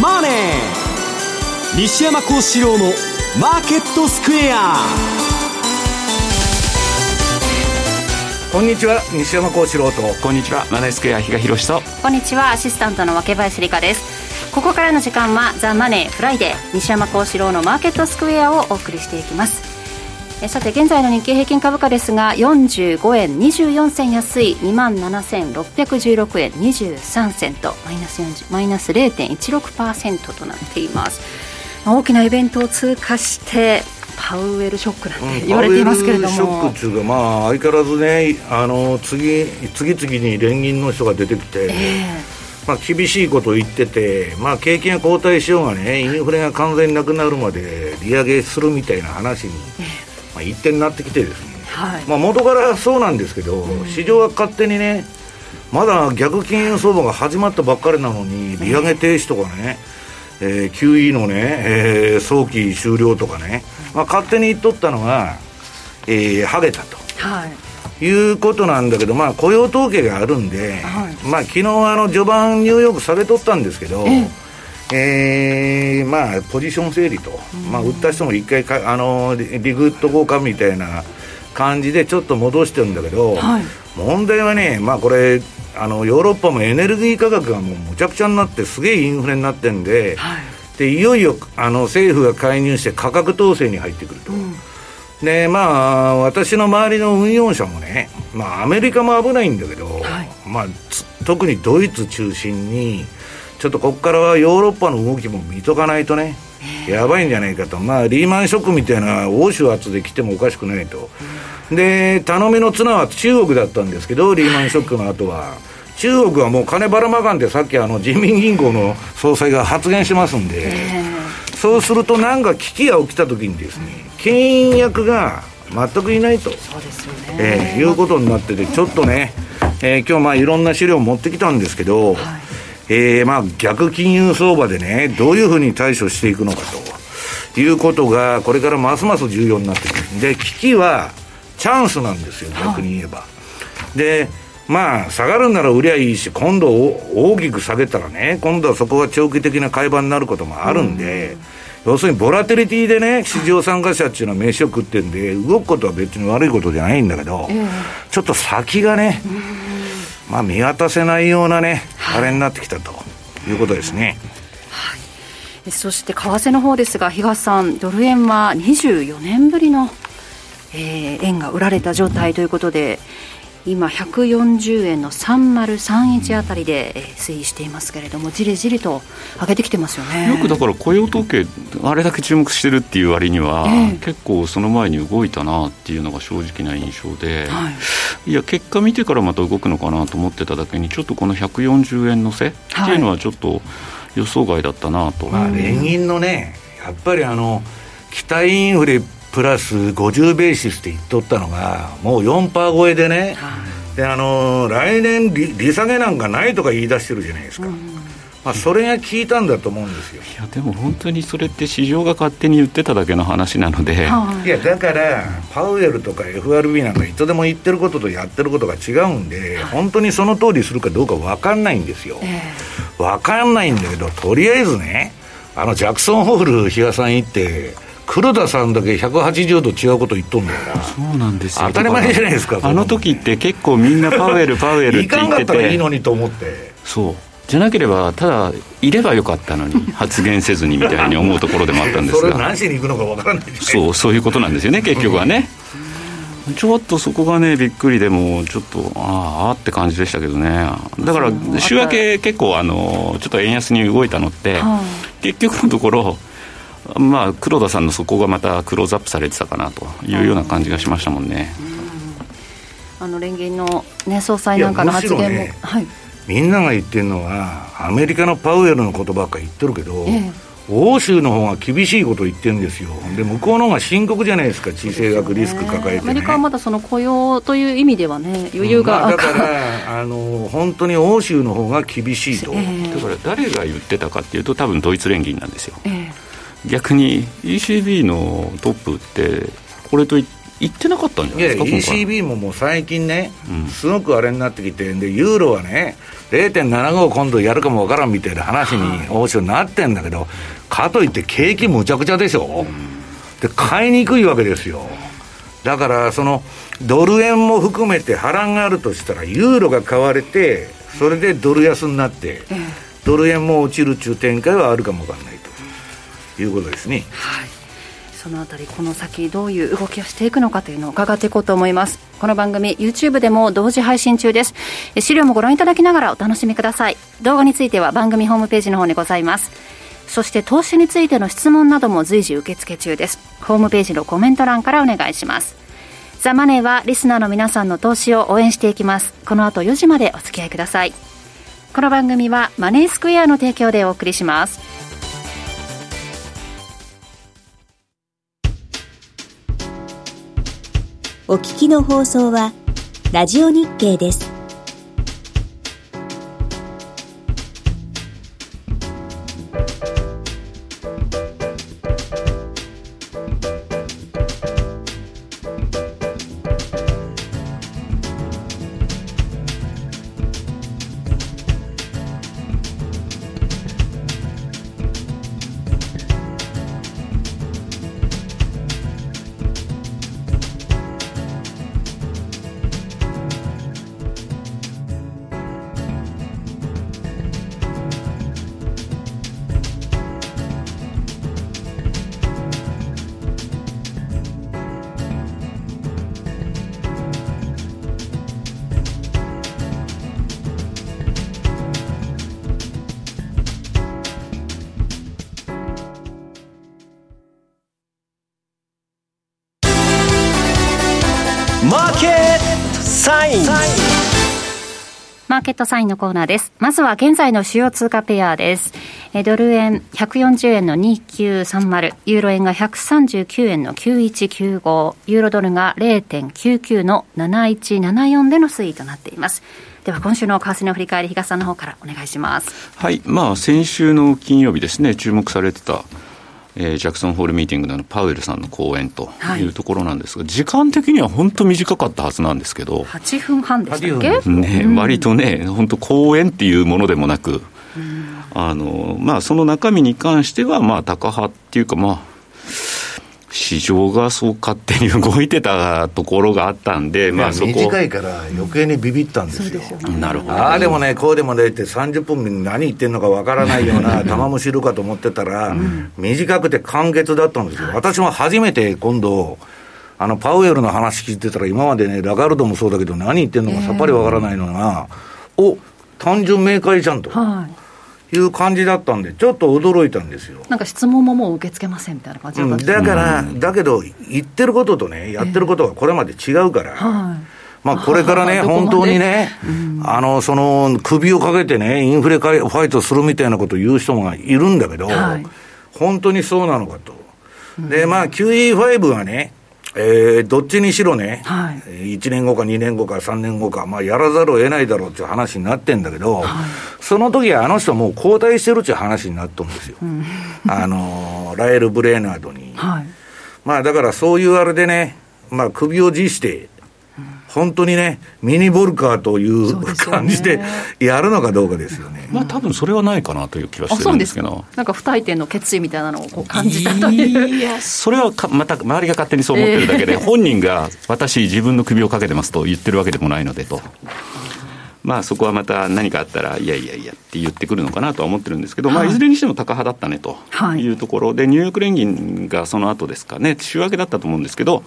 マネー」西山孝四郎の「マーケットスクエア」こんにちは西山孝四郎と。こんにちはマネースクエア比嘉宏と。こんにちはアシスタントの若林理香です。ここからの時間はザ・マネーフライデー西山孝四郎のマーケットスクエアをお送りしていきますえさて現在の日経平均株価ですが45円24銭安い2万7616円23銭とマイナス40マイナス0.16%となっています。大きなイベントを通過してパウエルショックなんて言われていますけれども、うん、ショックっていうか、まあ、相変わらずねあの次次々に連銀の人が出てきて、えー、まあ、厳しいことを言ってて、まあ、景気が後退しようがねインフレが完全になくなるまで利上げするみたいな話に、えー、まあ、一点になってきてですね、はい、まあ、元からそうなんですけど、うん、市場は勝手にねまだ逆金融相場が始まったばっかりなのに利上げ停止とかね、えー、QE のね、えー、早期終了とかね、まあ、勝手に言っとったのが、えー、ハゲたと。はい。いうことなんだけど、まあ、雇用統計があるんで、はい、まあ、昨日あの序盤、ニューヨーク下げとったんですけど、ええー、まあ、ポジション整理と、まあ、売った人も一回かあのリリグッド交換みたいな感じでちょっと戻してるんだけど、はい、問題はね、まあ、これあの、ヨーロッパもエネルギー価格がもうむちゃくちゃになって、すげえインフレになってるんで、はい。でいよいよあの政府が介入して価格統制に入ってくると、うん、でまあ私の周りの運用者もね、まあ、アメリカも危ないんだけど、はい、まあ、特にドイツ中心にちょっとここからはヨーロッパの動きも見とかないとね。やばいんじゃないかと、まあ、リーマンショックみたいな欧州圧で来てもおかしくないと、うん、で頼みの綱は中国だったんですけどリーマンショックの後は。中国はもう金ばらまかんでさっきあの人民銀行の総裁が発言しますんで、そうするとなんか危機が起きた時にですね牽引役が全くいないと。そうですよね、えー、いうことになっててちょっとね、えー、今日まあいろんな資料を持ってきたんですけど、はい、えー、まあ逆金融相場でねどういうふうに対処していくのかということがこれからますます重要になってくる。で危機はチャンスなんですよ逆に言えば、はい、でまあ、下がるなら売りゃいいし、今度大きく下げたらね、今度はそこが長期的な買い場になることもあるんで、うん、要するにボラテリティでね、市場参加者っていうのは名刺を食ってるんで、動くことは別に悪いことじゃないんだけど、ちょっと先がね、まあ見渡せないようなね、あれになってきたということですね。はい、そして為替の方ですが、東さん、ドル円は24年ぶりの、えー、円が売られた状態ということで、今140円の3031あたりで推移していますけれどもじりじりと上げてきてますよね。よくだから雇用統計あれだけ注目してるっていう割には、えー、結構その前に動いたなっていうのが正直な印象で、はい、いや結果見てからまた動くのかなと思ってただけにちょっとこの140円のせっていうのはちょっと予想外だったなと、まあ、連銀のねやっぱりあの期待インフレプラス50ベーシスって言っとったのが、もう4%超えでね、であの来年利、利下げなんかないとか言い出してるじゃないですか。まあ、それが効いたんだと思うんですよ。いやでも本当にそれって市場が勝手に言ってただけの話なので、い。やだからパウエルとか FRB なんかいつでも言ってることとやってることが違うんで、本当にその通りするかどうか分かんないんですよ、えー、分かんないんだけどとりあえずねあのジャクソンホール比嘉さん行って黒田さんだけ180度違うこと言っとんだよな。そうなんですよ。当たり前じゃないですかあの時って結構みんなパウエル パウエルって言ってて。いかんかったらいいのにと思って。そう。じゃなければただいればよかったのに 発言せずにみたいに思うところでもあったんですが。それ何しに行くのかわからない。そうそういうことなんですよね結局はね、ちょっとそこがねびっくりでもちょっとああって感じでしたけどね。だから週明け結構あのちょっと円安に動いたのって、結局のところまあ、黒田さんのそこがまたクローズアップされてたかなというような感じがしましたもんね。あの連銀の、ね、総裁なんかの発言も、ね、はい、みんなが言ってるのは、アメリカのパウエルのことばっかり言ってるけど、ええ、欧州の方が厳しいこと言ってるんですよ、で向こうの方が深刻じゃないですか、地政学リスク抱えて、ね、アメリカはまだその雇用という意味ではね、余裕が、まあ、だからあの、本当に欧州の方が厳しいと、え、だから誰が言ってたかっていうと、多分ドイツ連銀なんですよ。逆に ECB のトップってこれと一言ってなかったんじゃないですか、いや ECB ももう最近ね、うん、すごくあれになってきて、でユーロはね、0.75今度やるかもわからんみたいな話に欧州になってんだけど、かといって景気むちゃくちゃでしょ、うん、で買いにくいわけですよ。だからそのドル円も含めて波乱があるとしたらユーロが買われてそれでドル安になって、ドル円も落ちるという展開はあるかもわからない。ということですね。はい。そのあたりこの先どういう動きをしていくのかというのを伺っていこうと思います。この番組 YouTube でも同時配信中です。資料もご覧いただきながらお楽しみください。動画については番組ホームページの方にございます。そして投資についての質問なども随時受付中です。ホームページのコメント欄からお願いします。ザ・マネーはリスナーの皆さんの投資を応援していきます。この後4時までお付き合いください。この番組はマネースクエアの提供でお送りします。お聞きの放送はラジオ日経です。トサインのコーナーです。まずは現在の主要通貨ペアです。ドル円140円の2930、ユーロ円が139円の9195、ユーロドルが0.99の7174での推移となっています。では今週の為替の振り返り、東さんの方からお願いします。はい、まあ先週の金曜日ですね、注目されてたえー、ジャクソンホールミーティングでのパウエルさんの講演とい。うところなんですが、はい、時間的には本当短かったはずなんですけど、8分半でしたっけ、ね、割とね、本当、講演っていうものでもなく、あのまあ、その中身に関しては、まあ、高派っていうか、まあ、市場がそう勝手に動いてたところがあったんで、まあ、そこ。短いから余計にビビったんですよ、うん、なるほど。ああでもね、こうでもねって30分何言ってんのかわからないような玉虫いるかと思ってたら、うん、短くて簡潔だったんですよ、私も初めて今度、あのパウエルの話聞いてたら、今までね、ラガルドもそうだけど、何言ってんのかさっぱりわからないのが、えー、お単純明快じゃんと。はいいう感じだったんで、ちょっと驚いたんですよ。なんか質問ももう受け付けませんみたいな感じだったんです、うん、だから、だけど、言ってることとね、やってることがこれまで違うから。えーはい。まあ、これからね、本当にね、あの、その、首をかけてね、インフレファイトするみたいなことを言う人がいるんだけど、はい、本当にそうなのかと。で、まあ、QE5 はね、えー、どっちにしろね、はい、1年後か2年後か3年後か、まあ、やらざるを得ないだろうっていう話になってんだけど、はい、その時はあの人もう交代してるっていう話になっとるんですよ。うん、あの、ラエル・ブレーナードに。はい、まあ、だからそういうあれでね、まあ、首を辞して、本当にね、ミニボルカーという感じでやるのかどうかですよね。まあ多分それはないかなという気はしてるんですけど。なんか不退転の決意みたいなのをこう感じたという。いや、それはかまた周りが勝手にそう思ってるだけで、えー、本人が私自分の首をかけてますと言ってるわけでもないのでと。まあそこはまた何かあったら、いやいやいやって言ってくるのかなとは思ってるんですけど、まあいずれにしても高派だったねというところで、ニューヨーク連銀がその後ですかね、週明けだったと思うんですけど、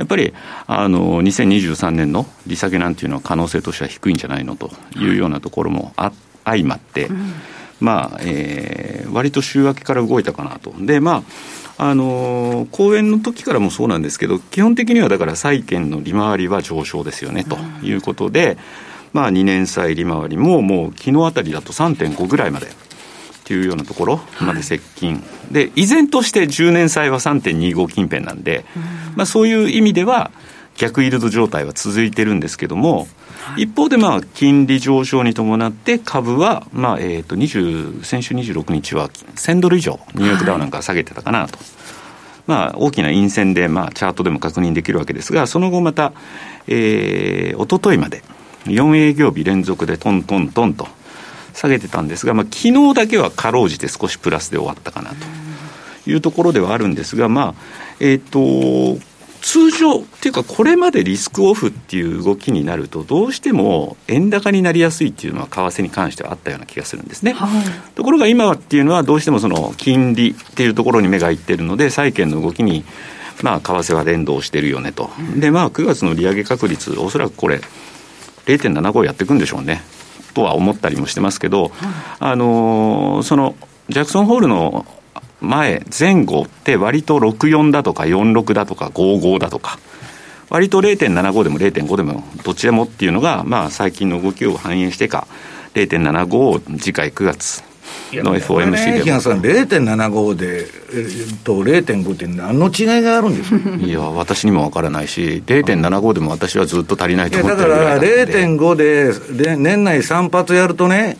やっぱりあの2023年の利下げなんていうのは可能性としては低いんじゃないのというようなところもあ相まって、うん、まあ、えー、割と週明けから動いたかなと。で、まあ、あの講演の時からもそうなんですけど、基本的にはだから債券の利回りは上昇ですよねということで、うん、まあ、2年債利回りももう昨日あたりだと3.5ぐらいまでというようなところまで接近、はい、で依然として10年債は3.25近辺なんで、うん、まあ、そういう意味では逆イールド状態は続いてるんですけども、はい、一方でまあ金利上昇に伴って株はまあえと20先週26日は1000ドル以上ニューヨークダウなんか下げてたかなと。はい。まあ、大きな陰線で、まあ、チャートでも確認できるわけですが、その後また、えー、おとといまで、4営業日連続でトントントンと下げてたんですが、まあ昨日だけはかろうじて少しプラスで終わったかなというところではあるんですが、まあえーと、通常っていうか、これまでリスクオフっていう動きになると、どうしても円高になりやすいっていうのは、為替に関してはあったような気がするんですね。はい、ところが今はっていうのは、どうしてもその金利っていうところに目がいってるので、債券の動きに、まあ、為替は連動してるよねと。で、まあ、9月の利上げ確率、おそらくこれ、0.75やっていくんでしょうね。とは思ったりもしてますけど、あのそのジャクソンホールの前、前後って割と64だとか46だとか55だとか、割と0.75でも0.5でもどっちでもっていうのが、まあ、最近の動きを反映してか、0.75を次回9月の FOMC でも。さん、0.75で、と、0.5って何の違いがあるんですか？いや、私にもわからないし、0.75でも私はずっと足りないと思ってるだから0.5で、年内3発やるとね、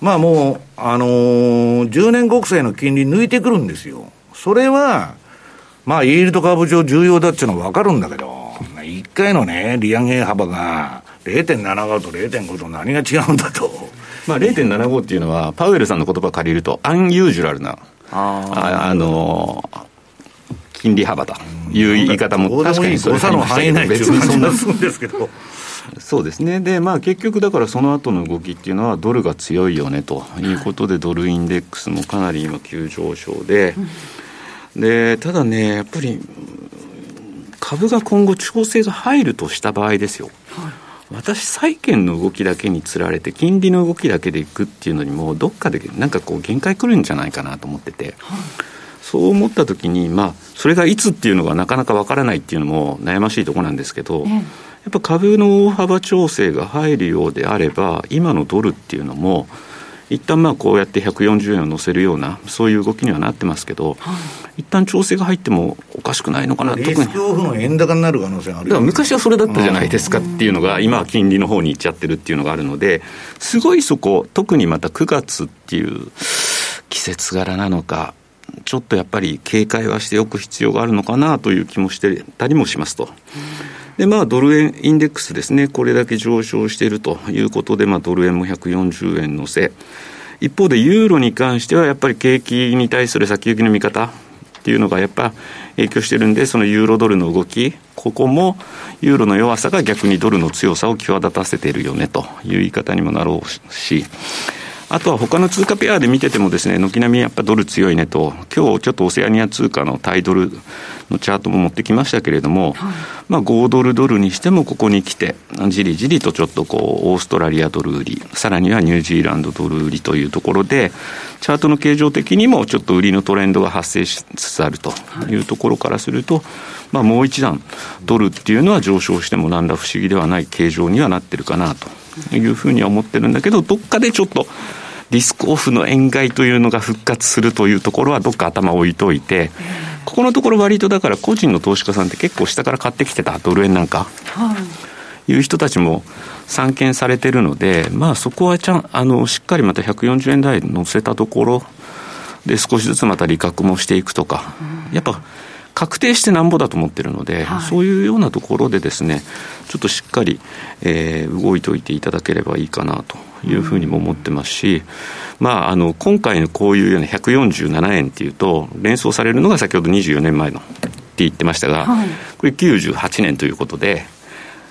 まあもう、あのー、10年国債の金利抜いてくるんですよ。それは、まあ、イールド株上重要だっていうのは分かるんだけど、1回のね、利上げ幅が0.75と0.5と何が違うんだと。まあ、0.75っていうのは、パウエルさんの言葉を借りると、アンユージュラルな、ああの金利幅という言い方も確かにそれの範囲内別にそんなするんですけど。そうですね、でまあ、結局、だからその後の動きっていうのは、ドルが強いよねということで、ドルインデックスもかなり今、急上昇で、でただね、やっぱり株が今後、調整が入るとした場合ですよ。はい私、債券の動きだけにつられて、金利の動きだけでいくっていうのにも、どっかでなんかこう、限界くるんじゃないかなと思ってて、はい、そう思ったときに、まあ、それがいつっていうのがなかなかわからないっていうのも悩ましいところなんですけど、やっぱ株の大幅調整が入るようであれば、今のドルっていうのも、一旦まあこうやって140円を乗せるような、そういう動きにはなってますけど、はい、一旦調整が入ってもおかしくないのかな、特に。円高になる可能性あるだから昔はそれだったじゃないですかっていうのが、今は金利の方に行っちゃってるっていうのがあるので、すごいそこ、特にまた9月っていう季節柄なのか、ちょっとやっぱり警戒はしておく必要があるのかなという気もしてたりもしますと。で、まあ、ドル円インデックスですね、これだけ上昇しているということで、まあ、ドル円も140円乗せ。一方で、ユーロに関しては、やっぱり景気に対する先行きの見方っていうのがやっぱ影響してるんで、そのユーロドルの動き、ここもユーロの弱さが逆にドルの強さを際立たせているよねという言い方にもなろうし、あとは他の通貨ペアで見ててもですね、軒並みやっぱドル強いねと、今日ちょっとオセアニア通貨のタイドルのチャートも持ってきましたけれども、はい、まあ5ドルドルにしてもここに来て、じりじりとちょっとこう、オーストラリアドル売り、さらにはニュージーランドドル売りというところで、チャートの形状的にもちょっと売りのトレンドが発生しつつあるというところからすると、まあもう一段、ドルっていうのは上昇しても何ら不思議ではない形状にはなってるかなと。いうふうには思ってるんだけど、どっかでちょっとリスクオフの円買いというのが復活するというところはどっか頭置いといて、ここのところ割とだから個人の投資家さんって結構下から買ってきてたドル円なんか、い、いう人たちも散見されてるので、まあそこはちゃん、あの、しっかりまた140円台乗せたところで少しずつまた利確もしていくとか、やっぱ確定してなんぼだと思ってるので、はい、そういうようなところでですね、ちょっとしっかり、えー、動いておいていただければいいかなというふうにも思ってますし、まあ、あの今回のこういうような147円っていうと、連想されるのが先ほど24年前のって言ってましたが、はい、これ98年ということで、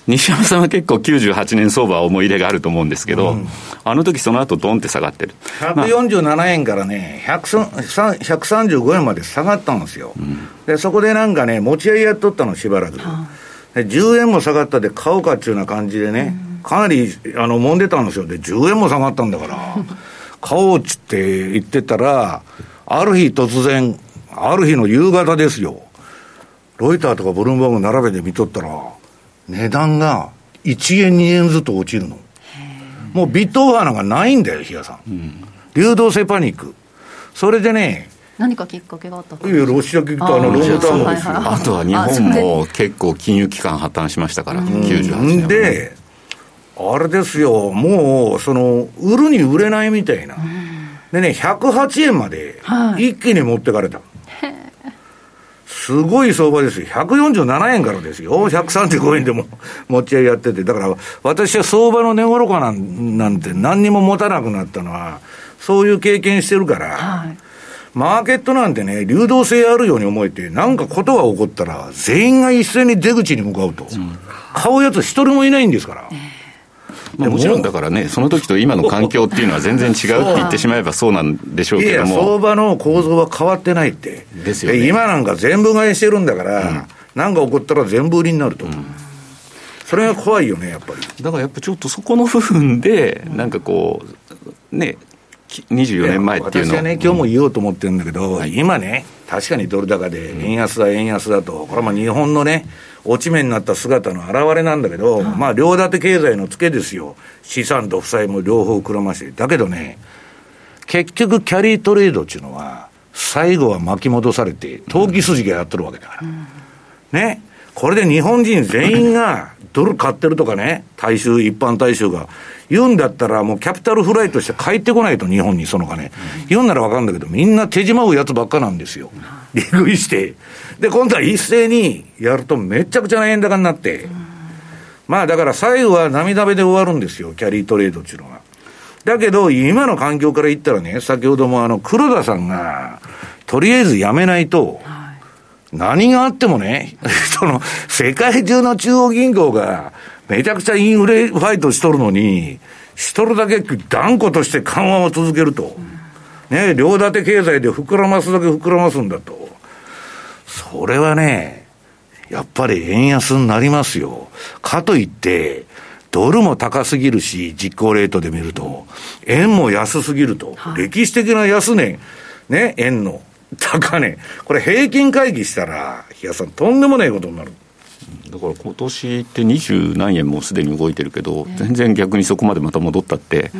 西山さんは結構98年相場は思い入れがあると思うんですけど、うん、あの時その後ドンって下がってる。147円からね、135円まで下がったんですよ。うん、で、そこでなんかね、持ち合いやっとったのしばらく。で10円も下がったで買おうかっていうような感じでね、かなり、あの、揉んでたんですよ。で、10円も下がったんだから、買おうっつって言ってたら、ある日突然、ある日の夕方ですよ。ロイターとかブルームバーグ並べて見とったら、値段が1円2円ずつ落ちるの。もうビットオファーなんかないんだよ、比嘉さん。うん、流動性パニック。それでね、何かきっかけがあったいや、ロシアとあのロングタームですよ。あとは日本も結構金融機関破綻しましたから、98年。で、あれですよ、もう、その、売るに売れないみたいな。でね、108円まで一気に持ってかれた。すすごい相場ですよ。147円からですよ。135円でも 持ち合いやってて。だから私は相場の値頃かなんなんて何にも持たなくなったのは、そういう経験してるから、はいマーケットなんてね、流動性あるように思えて、なんかことが起こったら、全員が一斉に出口に向かうと、うん、買うやつ一人もいないんですから。まあ、もちろんだからね、その時と今の環境っていうのは全然違うって言ってしまえばそうなんでしょうけども。いや、相場の構造は変わってないって。ですよ、ね、今なんか全部買いしてるんだから、うん、なんか起こったら全部売りになると。うんそれが怖いよね、やっぱり。だからやっぱちょっとそこの部分で、なんかこう、ね、24年前っていうの私はね、今日も言おうと思ってるんだけど、うん、今ね、確かにドル高で、円安だ、円安だと、これはまあ日本のね、落ち目になった姿の表れなんだけど、まあ、両立て経済のツケですよ。資産と負債も両方くらまして。だけどね、結局キャリートレードっていうのは、最後は巻き戻されて、投機筋がやってるわけだから。ね。これで日本人全員がドル買ってるとかね、大衆、一般大衆が言うんだったら、もうキャピタルフライとして帰ってこないと、日本にその金。言うんならわかるんだけど、みんな手締まうやつばっかなんですよ。利食いして。で、今度は一斉にやるとめちゃくちゃな円高になって。まあだから最後は涙目で終わるんですよ、キャリートレードっていうのは。だけど、今の環境から言ったらね、先ほどもあの、黒田さんが、とりあえずやめないと、何があってもね、その、世界中の中央銀行が、めちゃくちゃインフレファイトしとるのに、しとるだけ断固として緩和を続けると。ね、両立て経済で膨らますだけ膨らますんだと。それはね、やっぱり円安になりますよ。かといって、ドルも高すぎるし、実行レートで見ると、円も安すぎると、はい、歴史的な安値、ね、円の。高値、これ平均会議したら、日嘉さん、とんでもないことになる。だから今年って二十何円もすでに動いてるけど、全然逆にそこまでまた戻ったって、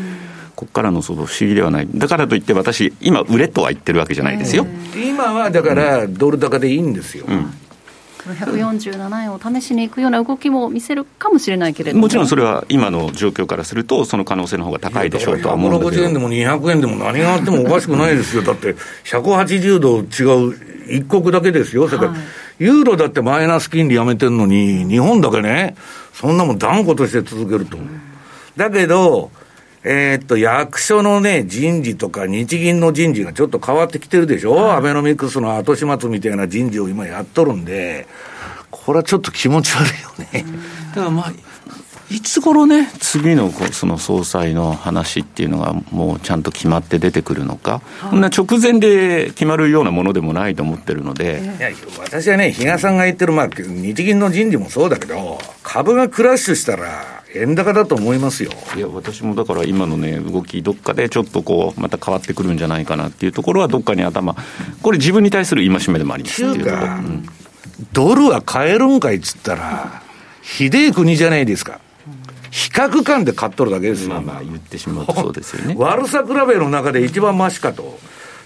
ここからのその不思議ではない、だからといって、私、今、売れとは言ってるわけじゃないですよ。今はだから、ドル高でいいんですよ。うん。147円を試しにいくような動きも見せるかもしれないけれども。もちろんそれは今の状況からすると、その可能性の方が高いでしょうとは思うんですけど。150円でも200円でも何があってもおかしくないですよ、だって180度違う一国だけですよ、世界、はい、ユーロだってマイナス金利やめてるのに、日本だけね、そんなもん断固として続けると。だけど、えー、っと、役所のね、人事とか日銀の人事がちょっと変わってきてるでしょ、はい、アベノミクスの後始末みたいな人事を今やっとるんで、これはちょっと気持ち悪いよね。だからまあ、いつ頃ね、次のその総裁の話っていうのが、もうちゃんと決まって出てくるのか、こんな直前で決まるようなものでもないと思ってるので、いや私はね、比嘉さんが言ってる、まあ、日銀の人事もそうだけど、株がクラッシュしたら、円高だと思いますよいや、私もだから今のね、動き、どっかでちょっとこう、また変わってくるんじゃないかなっていうところは、どっかに頭、これ、自分に対する戒めでもありますっていうところ。うんドルは買えるんかいっつったら、ひでえ国じゃないですか。比較感で買っとるだけですよ。まあまあ言ってしまうとそうですよね。悪さ比べの中で一番ましかと。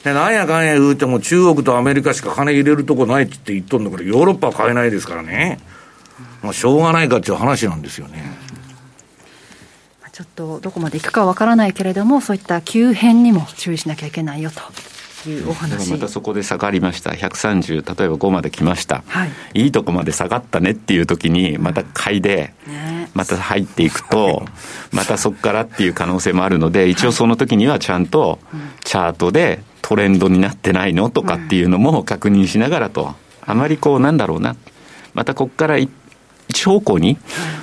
で、なんやかんや言うても中国とアメリカしか金入れるとこないって言っとんだから、ヨーロッパは買えないですからね。まあしょうがないかっていう話なんですよね。ちょっとどこまでいくかわからないけれども、そういった急変にも注意しなきゃいけないよと。いうお話。またそこで下がりました、130、例えば5まで来ました、はい、いいとこまで下がったねっていう時に、また買いで、また入っていくと、またそこからっていう可能性もあるので、一応その時にはちゃんとチャートでトレンドになってないのとかっていうのも確認しながらと、あまりこう、なんだろうな、またここから一方向に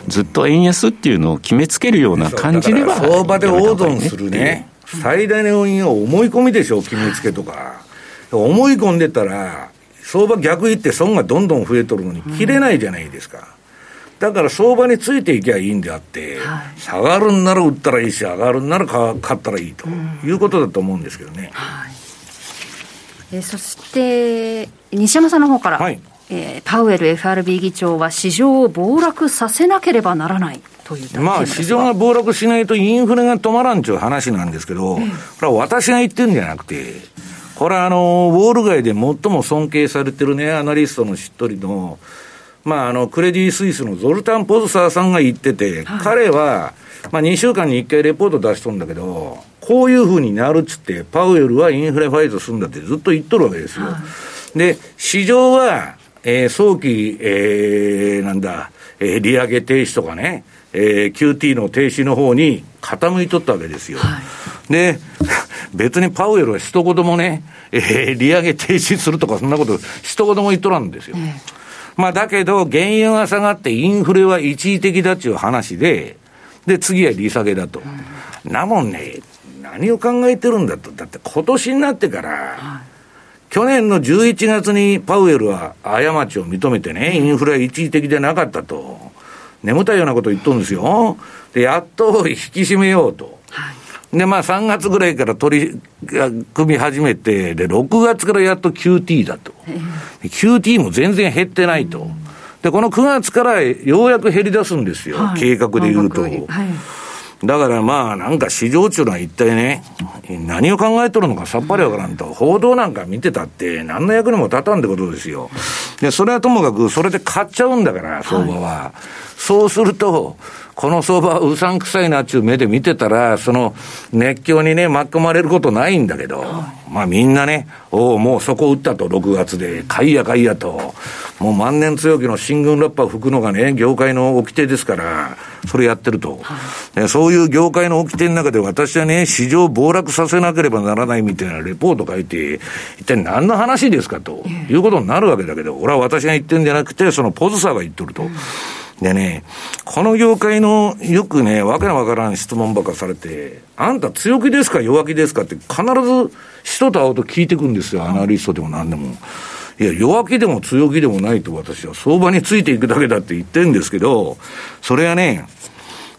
ずっと円安っていうのを決めつけるような感じでは、相場で大損するね。最大の要因は思い込みでしょ、決めつけとか。思い込んでたら、相場逆行って損がどんどん増えとるのに切れないじゃないですか。だから相場についていけばいいんであって、はい、下がるんなら売ったらいいし、上がるんなら買ったらいいということだと思うんですけどね。はい、えそして西山さんの方から、はい、えー、パウエル FRB 議長は市場を暴落させなければならない。まあ、市場が暴落しないとインフレが止まらんちゅう話なんですけど、これは私が言ってるんじゃなくて、これはあの、ウォール街で最も尊敬されてるね、アナリストの一人の、まあ、あの、クレディ・スイスのゾルタン・ポズサーさんが言ってて、はい、彼は、まあ、2週間に1回レポート出しとるんだけど、こういうふうになるっつって、パウエルはインフレファイトするんだってずっと言っとるわけですよ。はい、で、市場は、えー、早期、えー、なんだ、えー、利上げ停止とかね、えー、QT の停止の方に傾いとったわけですよ。はい、で、別にパウエルは一言もね、えー、利上げ停止するとかそんなこと一言も言っとらんですよ。えー、まあだけど、原油が下がってインフレは一時的だっていう話で、で、次は利下げだと。うん、なもんね、何を考えてるんだと。だって今年になってから、はい去年の11月にパウエルは過ちを認めてね、インフレは一時的でなかったと。眠たいようなこと言っとるんですよ。で、やっと引き締めようと。はい、で、まあ3月ぐらいから取り組み始めて、で、6月からやっと QT だと。QT も全然減ってないと。で、この9月からようやく減り出すんですよ。はい、計画で言うと。はいだからまあ、なんか市場中のは一体ね、何を考えとるのかさっぱりわからんと、報道なんか見てたって、何の役にも立たんってことですよ。で、それはともかく、それで買っちゃうんだから、相場は。はい、そうすると、この相場はうさんくさいなっていう目で見てたら、その熱狂にね、巻き込まれることないんだけど、まあみんなね、おお、もうそこ打ったと、6月で、買いや買いやと、もう万年強気の新軍ラッパー吹くのがね、業界の掟ですから、それやってると。はい、そういう業界の掟の中で私はね、市場暴落させなければならないみたいなレポート書いて、一体何の話ですかと、いうことになるわけだけど、俺は私が言ってるんじゃなくて、そのポズサーが言ってると。うんでね、この業界のよくね、わけのわからん質問ばかされて、あんた強気ですか弱気ですかって必ず人と会うと聞いてくんですよ、アナリストでも何でも。いや、弱気でも強気でもないと私は相場についていくだけだって言ってるんですけど、それはね、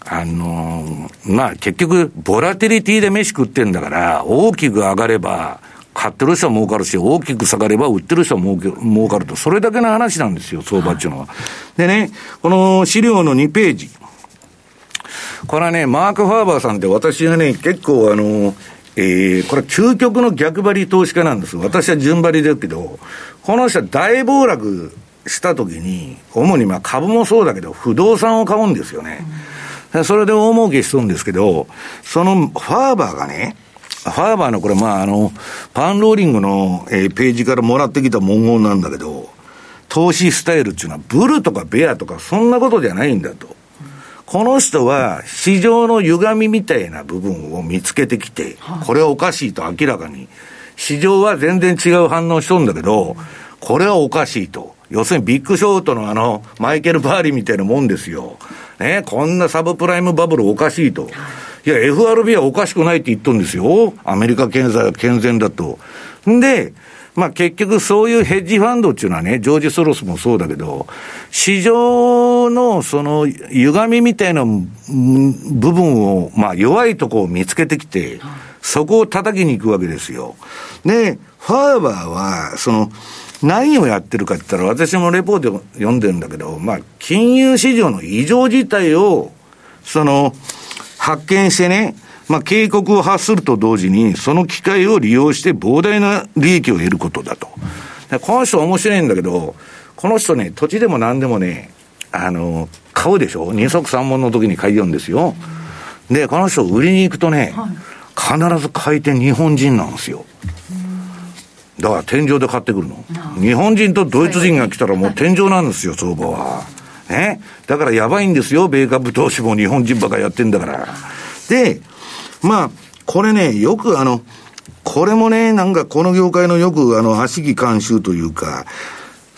あのー、まあ結局、ボラティリティで飯食ってんだから、大きく上がれば、買ってる人は儲かるし、大きく下がれば売ってる人は儲け儲かると、それだけの話なんですよ、相場っていうのは。でね、この資料の2ページ。これはね、マーク・ファーバーさんって私がね、結構あの、えー、これ究極の逆張り投資家なんです。私は順張りですけど、この人は大暴落した時に、主にまあ株もそうだけど、不動産を買うんですよね。うん、それで大儲けしとるんですけど、そのファーバーがね、ファーバーのこれ、まあ、あの、パンローリングの、えー、ページからもらってきた文言なんだけど、投資スタイルっていうのは、ブルとかベアとか、そんなことじゃないんだと。この人は、市場の歪みみたいな部分を見つけてきて、これはおかしいと明らかに。市場は全然違う反応しとんだけど、これはおかしいと。要するにビッグショートのあの、マイケル・バーリーみたいなもんですよ。ね、こんなサブプライムバブルおかしいと。いいや、FRB はおかしくないって言っとんですよ。アメリカ経済は健全だと。んで、まあ結局そういうヘッジファンドっていうのはね、ジョージ・ソロスもそうだけど、市場のその歪みみたいな部分を、まあ弱いとこを見つけてきて、そこを叩きに行くわけですよ。で、ファーバーは、その、何をやってるかって言ったら、私もレポート読んでるんだけど、まあ、金融市場の異常事態を、その、発見してね、まあ、警告を発すると同時に、その機会を利用して膨大な利益を得ることだと。この人面白いんだけど、この人ね、土地でも何でもね、あの、買うでしょ？二足三門の時に買いよんですよ。で、この人売りに行くとね、必ず買い手日本人なんですよ。だから天井で買ってくるの。日本人とドイツ人が来たらもう天井なんですよ、相場は。ね。だからやばいんですよ、米株投資も日本人ばかやってんだから。で、まあ、これね、よくあの、これもね、なんかこの業界のよくあの、悪しき慣習というか、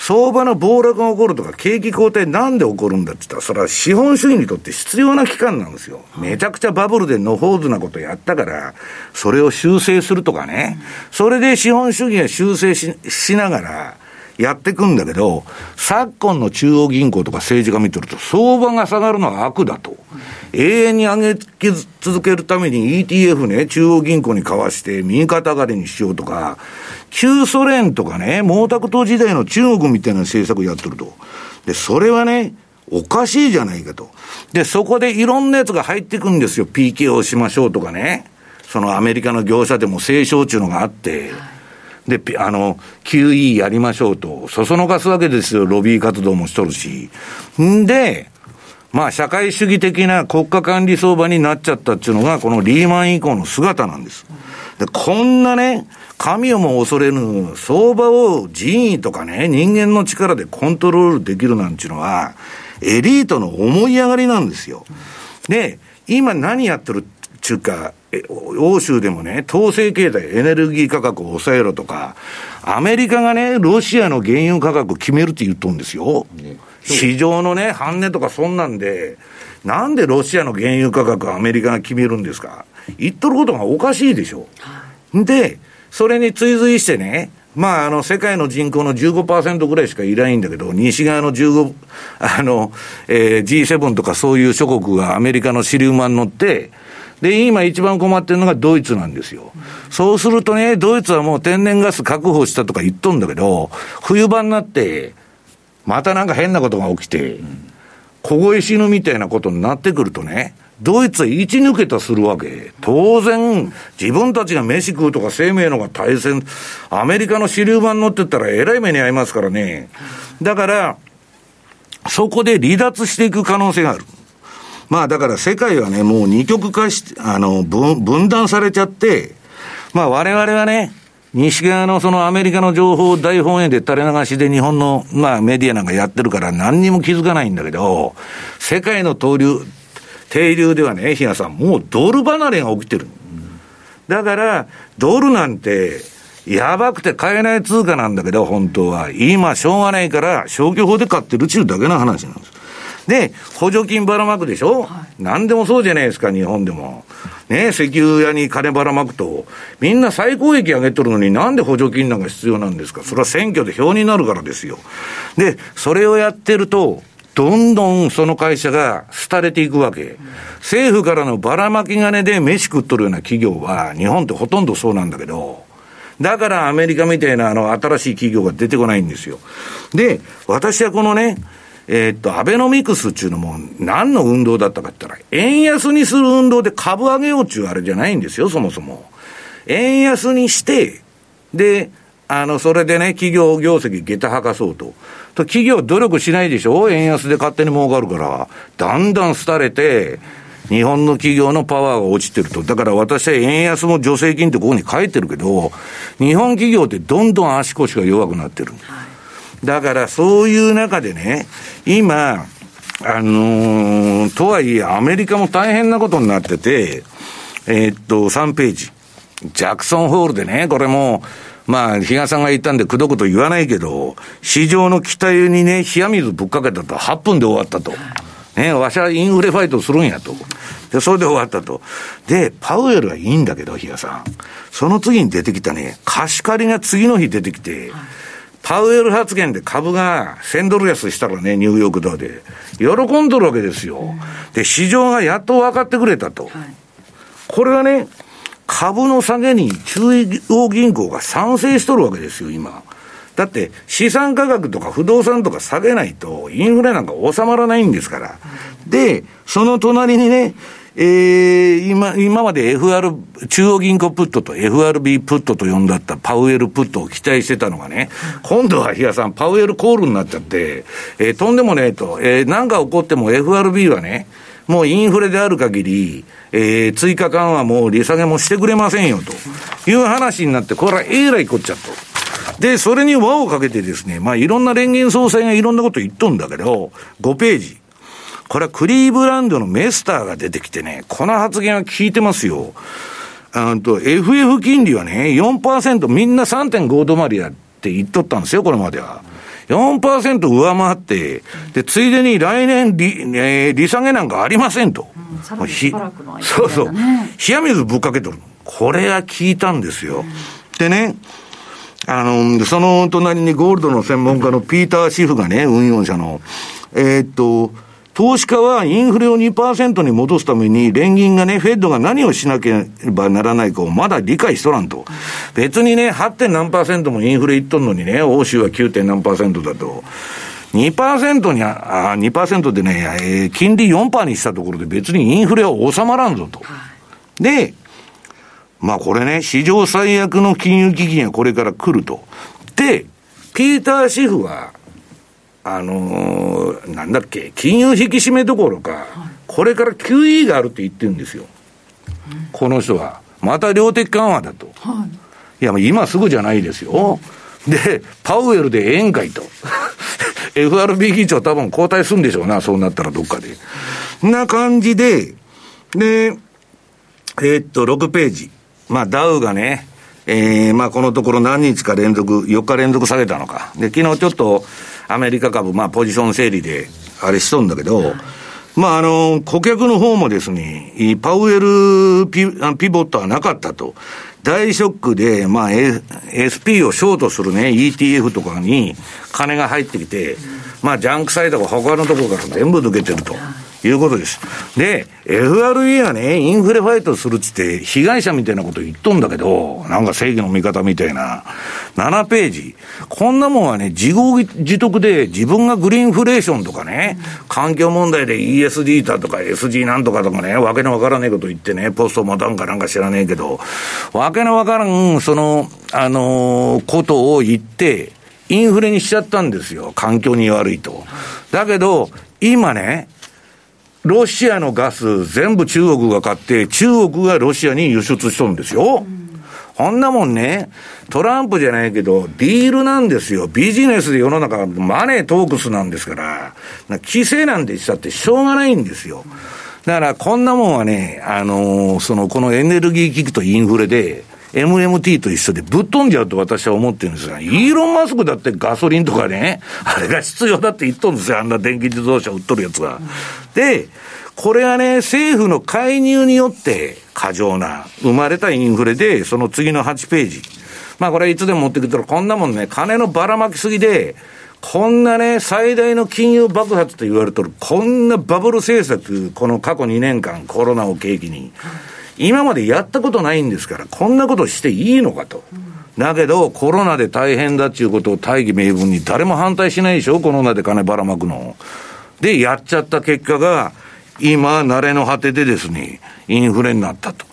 相場の暴落が起こるとか、景気後退なんで起こるんだって言ったら、それは資本主義にとって必要な期間なんですよ。めちゃくちゃバブルでのほうずなことやったから、それを修正するとかね。それで資本主義が修正ししながら、やっていくんだけど、昨今の中央銀行とか政治家見てると、相場が下がるのは悪だと。永遠に上げ続けるために ETF ね、中央銀行に交わして右肩上がりにしようとか、旧ソ連とかね、毛沢東時代の中国みたいな政策やってると。で、それはね、おかしいじゃないかと。で、そこでいろんなやつが入ってくんですよ。PK をしましょうとかね。そのアメリカの業者でも清少っていうのがあって。で、あの、QE やりましょうと、そそのかすわけですよ、ロビー活動もしとるし。んで、まあ、社会主義的な国家管理相場になっちゃったっていうのが、このリーマン以降の姿なんです。で、こんなね、神をも恐れぬ相場を人為とかね、人間の力でコントロールできるなんていうのは、エリートの思い上がりなんですよ。で、今何やってるっていうか、欧州でもね、統制経済、エネルギー価格を抑えろとか、アメリカがね、ロシアの原油価格を決めるって言っとるんですよ。ね市場のね、半値とかそんなんで、なんでロシアの原油価格アメリカが決めるんですか？言っとることがおかしいでしょ。で、それに追随してね、まあ、あの、世界の人口の15%ぐらいしかいないんだけど、西側の15、あの、えー、G7 とかそういう諸国がアメリカの支流馬に乗って、で、今一番困ってるのがドイツなんですよ。そうするとね、ドイツはもう天然ガス確保したとか言っとんだけど、冬場になって、またなんか変なことが起きて、凍え死ぬみたいなことになってくるとね、ドイツは一抜けたするわけ。当然、自分たちが飯食うとか生命のが大戦、アメリカの支流版乗ってったらえらい目に遭いますからね。だから、そこで離脱していく可能性がある。まあだから世界はね、もう二極化し、あの、分、分断されちゃって、まあ我々はね、西側のそのアメリカの情報を大本営で垂れ流しで日本の、まあメディアなんかやってるから何にも気づかないんだけど、世界の潮流、停留ではね、比嘉さん、もうドル離れが起きてる。だから、ドルなんて、やばくて買えない通貨なんだけど、本当は。今、しょうがないから、消去法で買ってるっちゅうだけの話なんです。で、補助金ばらまくでしょ、はい、何でもそうじゃないですか、日本でも。ね、石油屋に金ばらまくと、みんな最高益上げとるのになんで補助金なんか必要なんですか？それは選挙で票になるからですよ。で、それをやってると、どんどんその会社が廃れていくわけ。政府からのばらまき金で飯食っとるような企業は、日本ってほとんどそうなんだけど、だからアメリカみたいなあの新しい企業が出てこないんですよ。で、私はこのね、えー、っと、アベノミクスっていうのも何の運動だったかって言ったら、円安にする運動で株上げようっていうあれじゃないんですよ、そもそも。円安にして、で、あの、それでね、企業業績下駄吐かそうと。と企業努力しないでしょ？円安で勝手に儲かるから。だんだん廃れて、日本の企業のパワーが落ちてると。だから私は円安も助成金ってここに書いてるけど、日本企業ってどんどん足腰が弱くなってる。はいだからそういう中でね、今、あのー、とはいえアメリカも大変なことになってて、えー、っと、3ページ。ジャクソンホールでね、これも、まあ、比嘉さんが言ったんでくどくど言わないけど、市場の期待にね、冷や水ぶっかけたと、8分で終わったと。ね、わしはインフレファイトするんやと。で、それで終わったと。で、パウエルはいいんだけど、比嘉さん。その次に出てきたね、貸し借りが次の日出てきて、はいパウエル発言で株が1000ドル安したらね、ニューヨークダウで。喜んどるわけですよ。で、市場がやっと分かってくれたと。これはね、株の下げに中央銀行が賛成しとるわけですよ、今。だって、資産価格とか不動産とか下げないと、インフレなんか収まらないんですから。で、その隣にね、えー、今、今まで FR、中央銀行プットと FRB プットと呼んだったパウエルプットを期待してたのがね、今度は比嘉さん、パウエルコールになっちゃって、えー、とんでもねえと、えー、何か起こっても FRB はね、もうインフレである限り、えー、追加緩和も利下げもしてくれませんよという話になって、これはえらいこっちゃと。で、それに輪をかけてですね、まあいろんな連銀総裁がいろんなこと言っとんだけど、5ページ。これはクリーブランドのメスターが出てきてね、この発言は聞いてますよ。あと、FF 金利はね、4%みんな3.5止まりやって言っとったんですよ、これまでは。4%上回って、で、ついでに来年利、えー、利下げなんかありませんと。うん、ひそうそう。冷や水ぶっかけとる。これは聞いたんですよ。うん、でね、あの、その隣にゴールドの専門家のピーター・シフがね、運用者の、えー、っと、投資家はインフレを2%に戻すために、連銀がね、フェッドが何をしなければならないかをまだ理解しとらんと。別にね、8. 何もインフレいっとんのにね、欧州は 9. 何だと。2%に、あ、2%でね、えー、金利4%にしたところで別にインフレは収まらんぞと。で、まあこれね、史上最悪の金融危機がこれから来ると。で、ピーター・シフは、あのー、なんだっけ、金融引き締めどころか、これから QE があるって言ってるんですよ。この人は。また量的緩和だと。いや、今すぐじゃないですよ。で、パウエルでええんかいと。FRB 議長多分交代するんでしょうな、そうなったらどっかで。な感じで、で、えー、っと、6ページ。まあ、ダウがね、えー、まあ、このところ何日か連続、4日連続下げたのか。で、昨日ちょっと、アメリカ株、まあ、ポジション整理で、あれしとんだけど、まあ、あの、顧客の方もですね、パウエルピピボットはなかったと。大ショックで、まあ、SP をショートするね、ETF とかに金が入ってきて、まあ、ジャンクサイドが他のところから全部抜けてると。いうことです。で、FRE はね、インフレファイトするっつって、被害者みたいなこと言っとんだけど、なんか正義の味方みたいな。7ページ。こんなもんはね、自業自得で自分がグリーンフレーションとかね、環境問題で ESD だとか SG なんとかとかね、わけのわからねえこと言ってね、ポスト持たんかなんか知らねえけど、わけのわからん、その、あのー、ことを言って、インフレにしちゃったんですよ。環境に悪いと。だけど、今ね、ロシアのガス全部中国が買って、中国がロシアに輸出しとるんですよ。こんなもんね、トランプじゃないけど、ディールなんですよ。ビジネスで世の中、マネートークスなんですから、規制なんてしたってしょうがないんですよ。だから、こんなもんはね、あのー、その、このエネルギー危機とインフレで、MMT と一緒でぶっ飛んじゃうと私は思ってるんですが、イーロン・マスクだってガソリンとかね、あれが必要だって言っとるんですよ、あんな電気自動車売っとるやつは。で、これはね、政府の介入によって、過剰な、生まれたインフレで、その次の8ページ。まあこれいつでも持ってくると、こんなもんね、金のばらまきすぎで、こんなね、最大の金融爆発と言われてる、こんなバブル政策、この過去2年間、コロナを契機に。今までやったことないんですから、こんなことしていいのかと。だけど、コロナで大変だっていうことを大義名分に誰も反対しないでしょ、コロナで金ばらまくの。で、やっちゃった結果が、今、慣れの果てでですね、インフレになったと。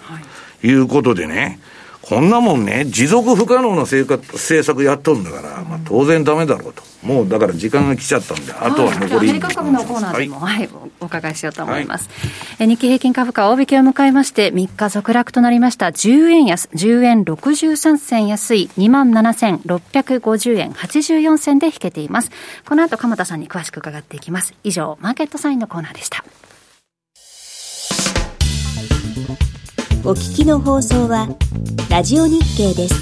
いうことでね、こんなもんね、持続不可能な生活政策やっとるんだから、まあ、当然だめだろうと。もうだから時間が来ちゃったんで、あとは残り。アメリカ株のコーナーでも、はい、はい、お伺いしようと思います。はい、日経平均株価大引けを迎えまして、3日続落となりました。10円安、10円63銭安い、27,650円84銭で引けています。この後、鎌田さんに詳しく伺っていきます。以上、マーケットサインのコーナーでした。お聞きの放送は、ラジオ日経です。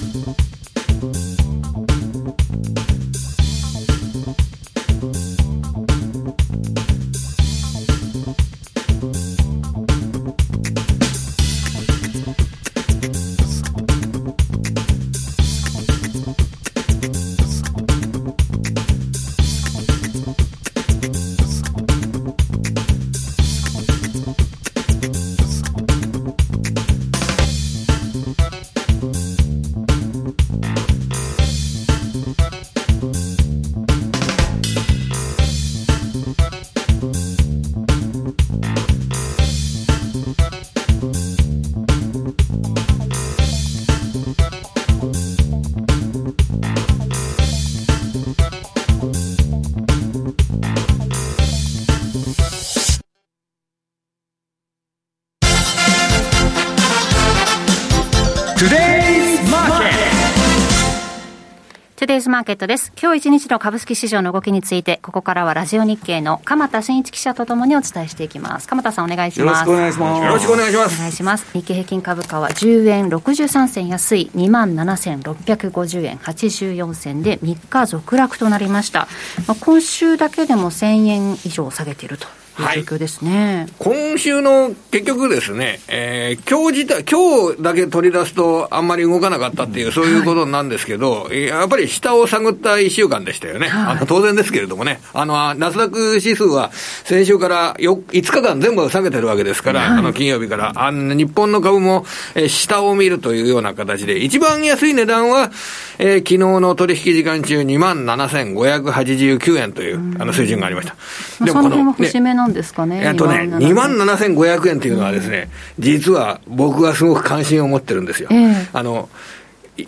ケットです。今日一日の株式市場の動きについて、ここからはラジオ日経の鎌田新一記者とともにお伝えしていきます。鎌田さんお願いします。よろしくお願いします。よろしくお願いします。お願いします。日経平均株価は10円63銭安い27,650円84銭で3日続落となりました。まあ、今週だけでも1000円以上下げていると。はい、ですね、今週の結局ですね、えー、今日自体、今日だけ取り出すと、あんまり動かなかったっていう、そういうことなんですけど、はい、やっぱり下を探った1週間でしたよね、はい、あの当然ですけれどもね、あのナスダック指数は先週から5日間全部下げてるわけですから、あの金曜日から、あの日本の株も、えー、下を見るというような形で、一番安い値段は、えー、昨日の取引時間中、2万7589円という、あの水準がありました。でもこの、ねんですかね。えっとね、2万7500円っていうのはですね、実は僕はすごく関心を持ってるんですよ。えー、あの、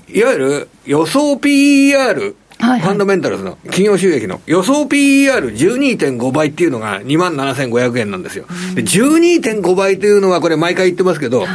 いわゆる予想 PER、ファンダメンタルズの企業収益の予想 PER12.5 倍っていうのが2万7500円なんですよ。で、12.5倍というのはこれ毎回言ってますけど、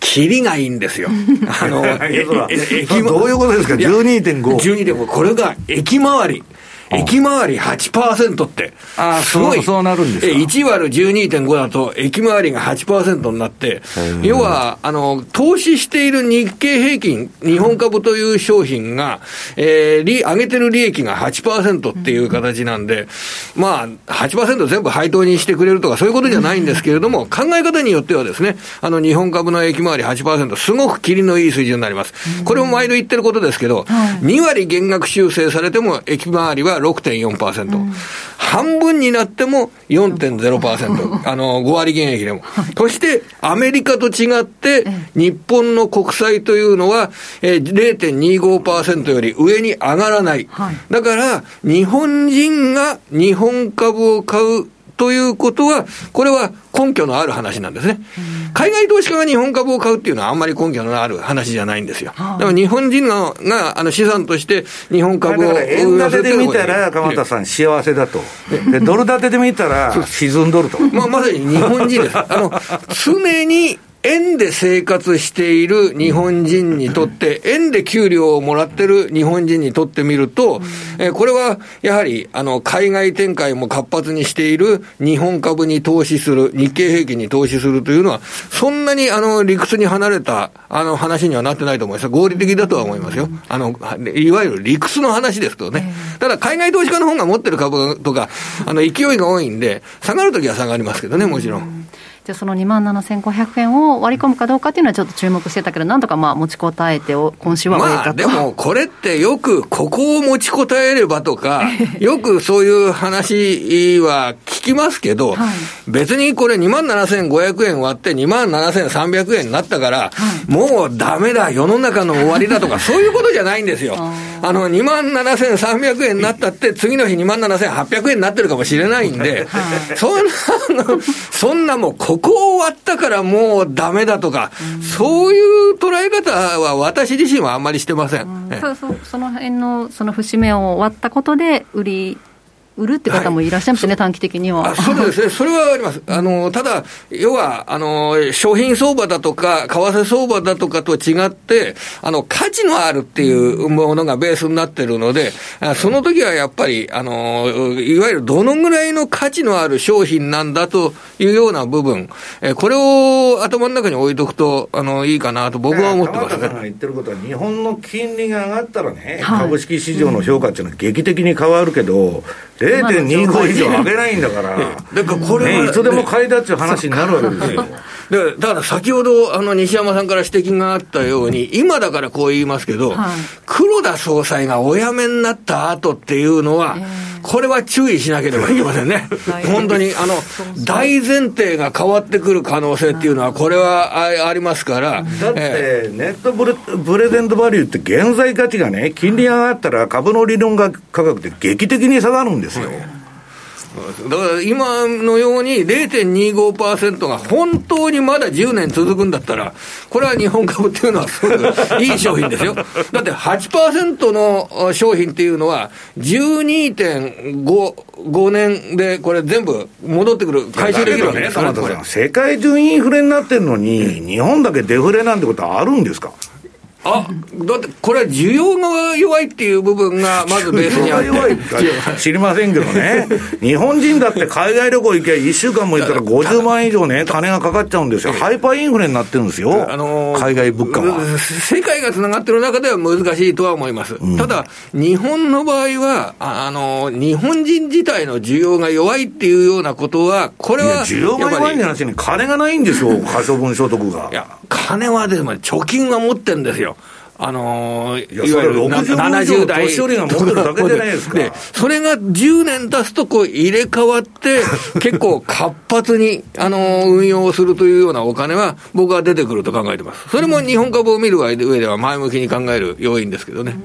キリがいいんですよ。あの、ええどういうことですか ?12.5。12.5。これが駅回り。駅回り8%って。あーすごい。そうなるんですかえ1割る12.5だと、駅回りが8%になって、要は、あの、投資している日経平均、日本株という商品が、えー、利、上げてる利益が8%っていう形なんで、まあ、8%全部配当にしてくれるとかそういうことじゃないんですけれども、考え方によってはですね、あの、日本株の駅回り8%、すごく切りのいい水準になります。これも毎度言ってることですけど、2割減額修正されても、駅回りは6.4%。半分になっても4.0%。あの、5割減益でも。そして、アメリカと違って、日本の国債というのは、えー0.25%より上に上がらない。だから、日本人が日本株を買うということは、これは根拠のある話なんですね。海外投資家が日本株を買うっていうのはあんまり根拠のある話じゃないんですよ。だから日本人ががあの資産として日本だか株をら円建てで見たら、鎌田さん、幸せだと、でドル建てで見たら、沈んどると。まあ、まさに日本人です。あの、常に円で生活している日本人にとって、円で給料をもらってる日本人にとってみると、えーこれはやはり、あの、海外展開も活発にしている日本株に投資する、日経平均に投資するというのは、そんなにあの、理屈に離れた、あの、話にはなってないと思います。合理的だとは思いますよ。あの、いわゆる理屈の話ですとね。ただ、海外投資家の方が持ってる株とか、あの、勢いが多いんで、下がるときは下がりますけどね、もちろん。じゃあその2万7500円を割り込むかどうかっていうのはちょっと注目してたけど、なんとかまあ持ちこたえてお、今週は終えまあ。でも、これってよくここを持ちこたえればとか、よくそういう話は聞きますけど、別にこれ2万7500円割って2万7300円になったから、もうダメだ、世の中の終わりだとか、そういうことじゃないんですよ。あの、2万7300円になったって、次の日2万7800円になってるかもしれないんで、そんなの、そんなもう、ここを割ったからもうダメだとか、そういう捉え方は私自身はあんまりしてません。ええ。そうそう。その辺のその節目を割ったことで売り売るって方もいらっしゃいますね、短期的には。あそうですね、それはあります。あの、ただ、要は、あの、商品相場だとか、為替相場だとかと違って、あの、価値のあるっていうものがベースになってるので、あその時はやっぱり、あの、いわゆるどのぐらいの価値のある商品なんだというような部分、えこれを頭の中に置いとくと、あの、いいかなと僕は思ってますね。言ってることは、日本の金利が上がったらね、はい株式市場の評価っていうのは劇的に変わるけど、0.25以上上げないんだから、だからこれは、ね、いつでも買いだっていう話になるわけですよ。でだから先ほど、あの、西山さんから指摘があったように、今だからこう言いますけど、はい。黒田総裁がお辞めになった後っていうのは、これは注意しなければいけませんね。はい。本当に、あの、大前提が変わってくる可能性っていうのは、これはあありますから、だって、ネットブレプレゼントバリューって現在価値がね、金利が上がったら株の理論価格って劇的に下がるんですよ。だから今のように0.25%が本当にまだ10年続くんだったら、これは日本株っていうのはすごくいい商品ですよ。だって8%の商品っていうのは、12.5年でこれ全部戻ってくる、回収できるわけね、世界中インフレになってるのに、日本だけデフレなんてことはあるんですか？あ、だってこれは需要が弱いっていう部分がまずベースにあって。弱いか知りませんけどね、日本人だって海外旅行行けば1週間も行ったら50万以上ね、金がかかっちゃうんですよ、ハイパーインフレになってるんですよ、あのー海外物価は。世界がつながってる中では難しいとは思います。ただ、日本の場合は、ああのー日本人自体の需要が弱いっていうようなことは、これは、需要が弱いんじゃなくて、金がないんですよ、可処分所得がい。や、金はでも貯金は持ってんですよ。あのー、いやそれな60以上年寄りが持ってるだけじゃないですかで、それが10年経つとこう入れ替わって、結構活発に、あのー運用するというようなお金は、僕は出てくると考えてます。それも日本株を見る上では前向きに考える要因ですけどね。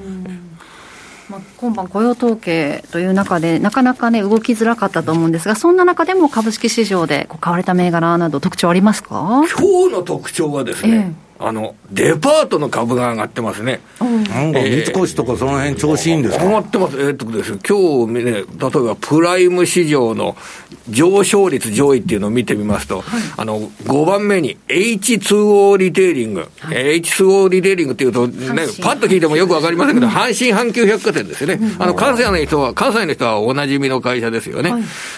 まあ、今晩雇用統計という中で、なかなかね、動きづらかったと思うんですが、そんな中でも株式市場でこう買われた銘柄など特徴ありますか？今日の特徴はですね、あの、デパートの株が上がってますね。なんか三越とかその辺調子いいんですか、上がってます。えーっとですね、今日ね、例えばプライム市場の上昇率上位っていうのを見てみますと、あの、5番目に H2O リテイリング。H2O リテイリングっていうとね、パッと聞いてもよくわかりませんけど、阪神阪急百貨店ですよね。あの、関西の人は、関西の人はおなじみの会社ですよね。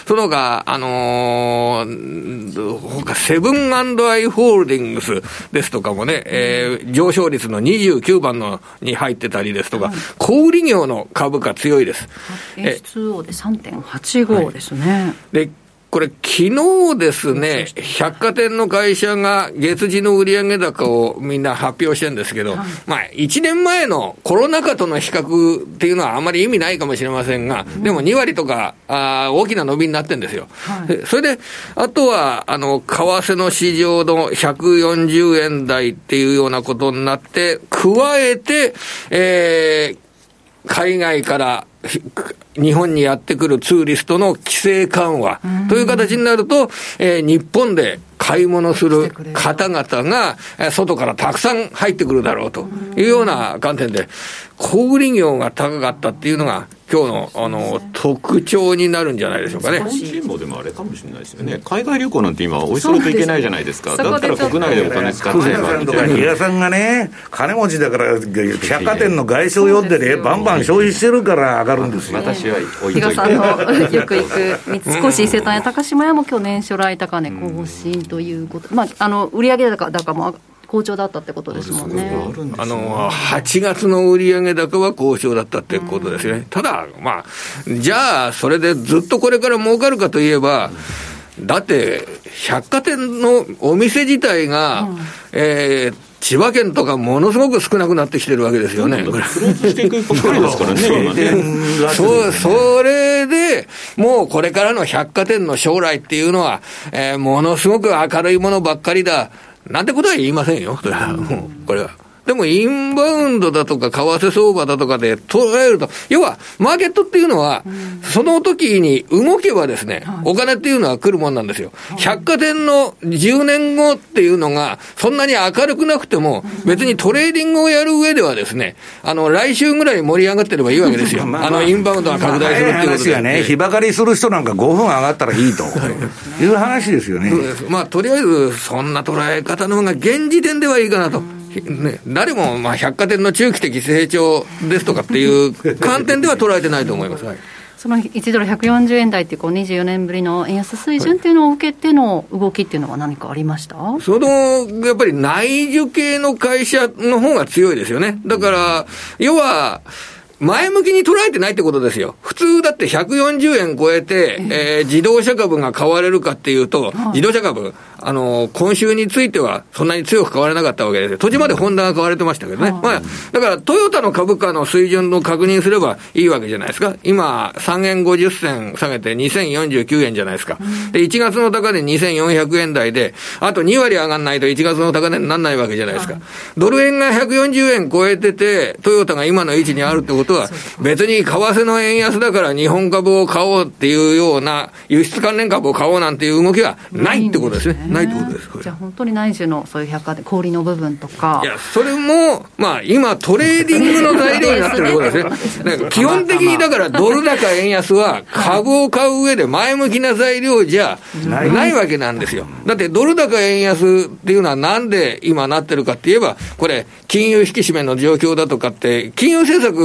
その他、あのー、他、セブンアイ・ホールディングスですとかもね、えー上昇率の29番のに入ってたりですとか、小売業の株価強いです。え H2O で3.85ですね。で、これ、昨日ですね、百貨店の会社が月次の売上高をみんな発表してるんですけど、まあ、1年前のコロナ禍との比較っていうのはあまり意味ないかもしれませんが、でも2割とか、あー大きな伸びになってるんですよ。でそれで、あとは、あの、為替の市場の140円台っていうようなことになって、加えて、えー、海外からひ日本にやってくるツーリストの規制緩和。という形になると、えー日本で買い物する。方々が、えー外からたくさん入ってくるだろうというような観点で、小売業が高かったっていうのが、今日のあの特徴になるんじゃないでしょうかね。日本人もでもあれかもしれないですよね、海外旅行なんて今、おいそれといけないじゃないですか、す。だったら国内でお金使っ福ちゃえ田さんと。か比嘉さんがね、金持ちだから、百貨店の外商呼んでね、バンバン消費してるから上がるんですよ。私は置いさんのよく行く三越伊勢丹や高島屋も今日年初来高値更新ということ、まあ、あの売上高高も好調だったってことですもんね。あの、8月の売上高は好調だったってことですよね。ただ、まあ、じゃあ、それでずっとこれから儲かるかといえば、だって、百貨店のお店自体が、えー千葉県とかものすごく少なくなってきてるわけですよね。クローズしていくばっかりですからね、今ね。そう、それで、もうこれからの百貨店の将来っていうのは、えーものすごく明るいものばっかりだ、なんてことは言いませんよ、それはもうこれは。でも、インバウンドだとか、為替相場だとかで捉えると、要は、マーケットっていうのは、その時に動けばですね、お金っていうのは来るもんなんですよ。百貨店の10年後っていうのが、そんなに明るくなくても、別にトレーディングをやる上ではですね、あの、来週ぐらい盛り上がってればいいわけですよ。あの、インバウンドが拡大するっていうことで。話がね、日ばかりする人なんか5分上がったらいいと いう話ですよね。まあ、とりあえず、そんな捉え方の方が現時点ではいいかなと。ね、誰も、まあ、百貨店の中期的成長ですとかっていう 観点では捉えてないと思います。はいその1ドル140円台ってこう24年ぶりの円安水準っていうのを受けての動きっていうのは何かありました、その、やっぱり内需系の会社の方が強いですよね。だから、要は、前向きに捉えてないってことですよ。普通だって140円超えて、えー自動車株が買われるかっていうと、自動車株、あのー今週についてはそんなに強く買われなかったわけですよ。途中までホンダが買われてましたけどね。まあ、だからトヨタの株価の水準の確認すればいいわけじゃないですか。今、3円50銭下げて2049円じゃないですか。で、1月の高値2400円台で、あと2割上がんないと1月の高値にならないわけじゃないですか。ドル円が140円超えてて、トヨタが今の位置にあるってことは、別に為替の円安だから日本株を買おうっていうような、輸出関連株を買おうなんていう動きはないってことですね。ないってことです。じゃあ本当に内需のそういう百貨店小売の部分とかいや、それも、まあ、今、トレーディングの材料になってるところですね。基本的に、だから、ドル高円安は、株を買う上で前向きな材料じゃないわけなんですよ。だって、ドル高円安っていうのはなんで今なってるかって言えば、これ、金融引き締めの状況だとかって、金融政策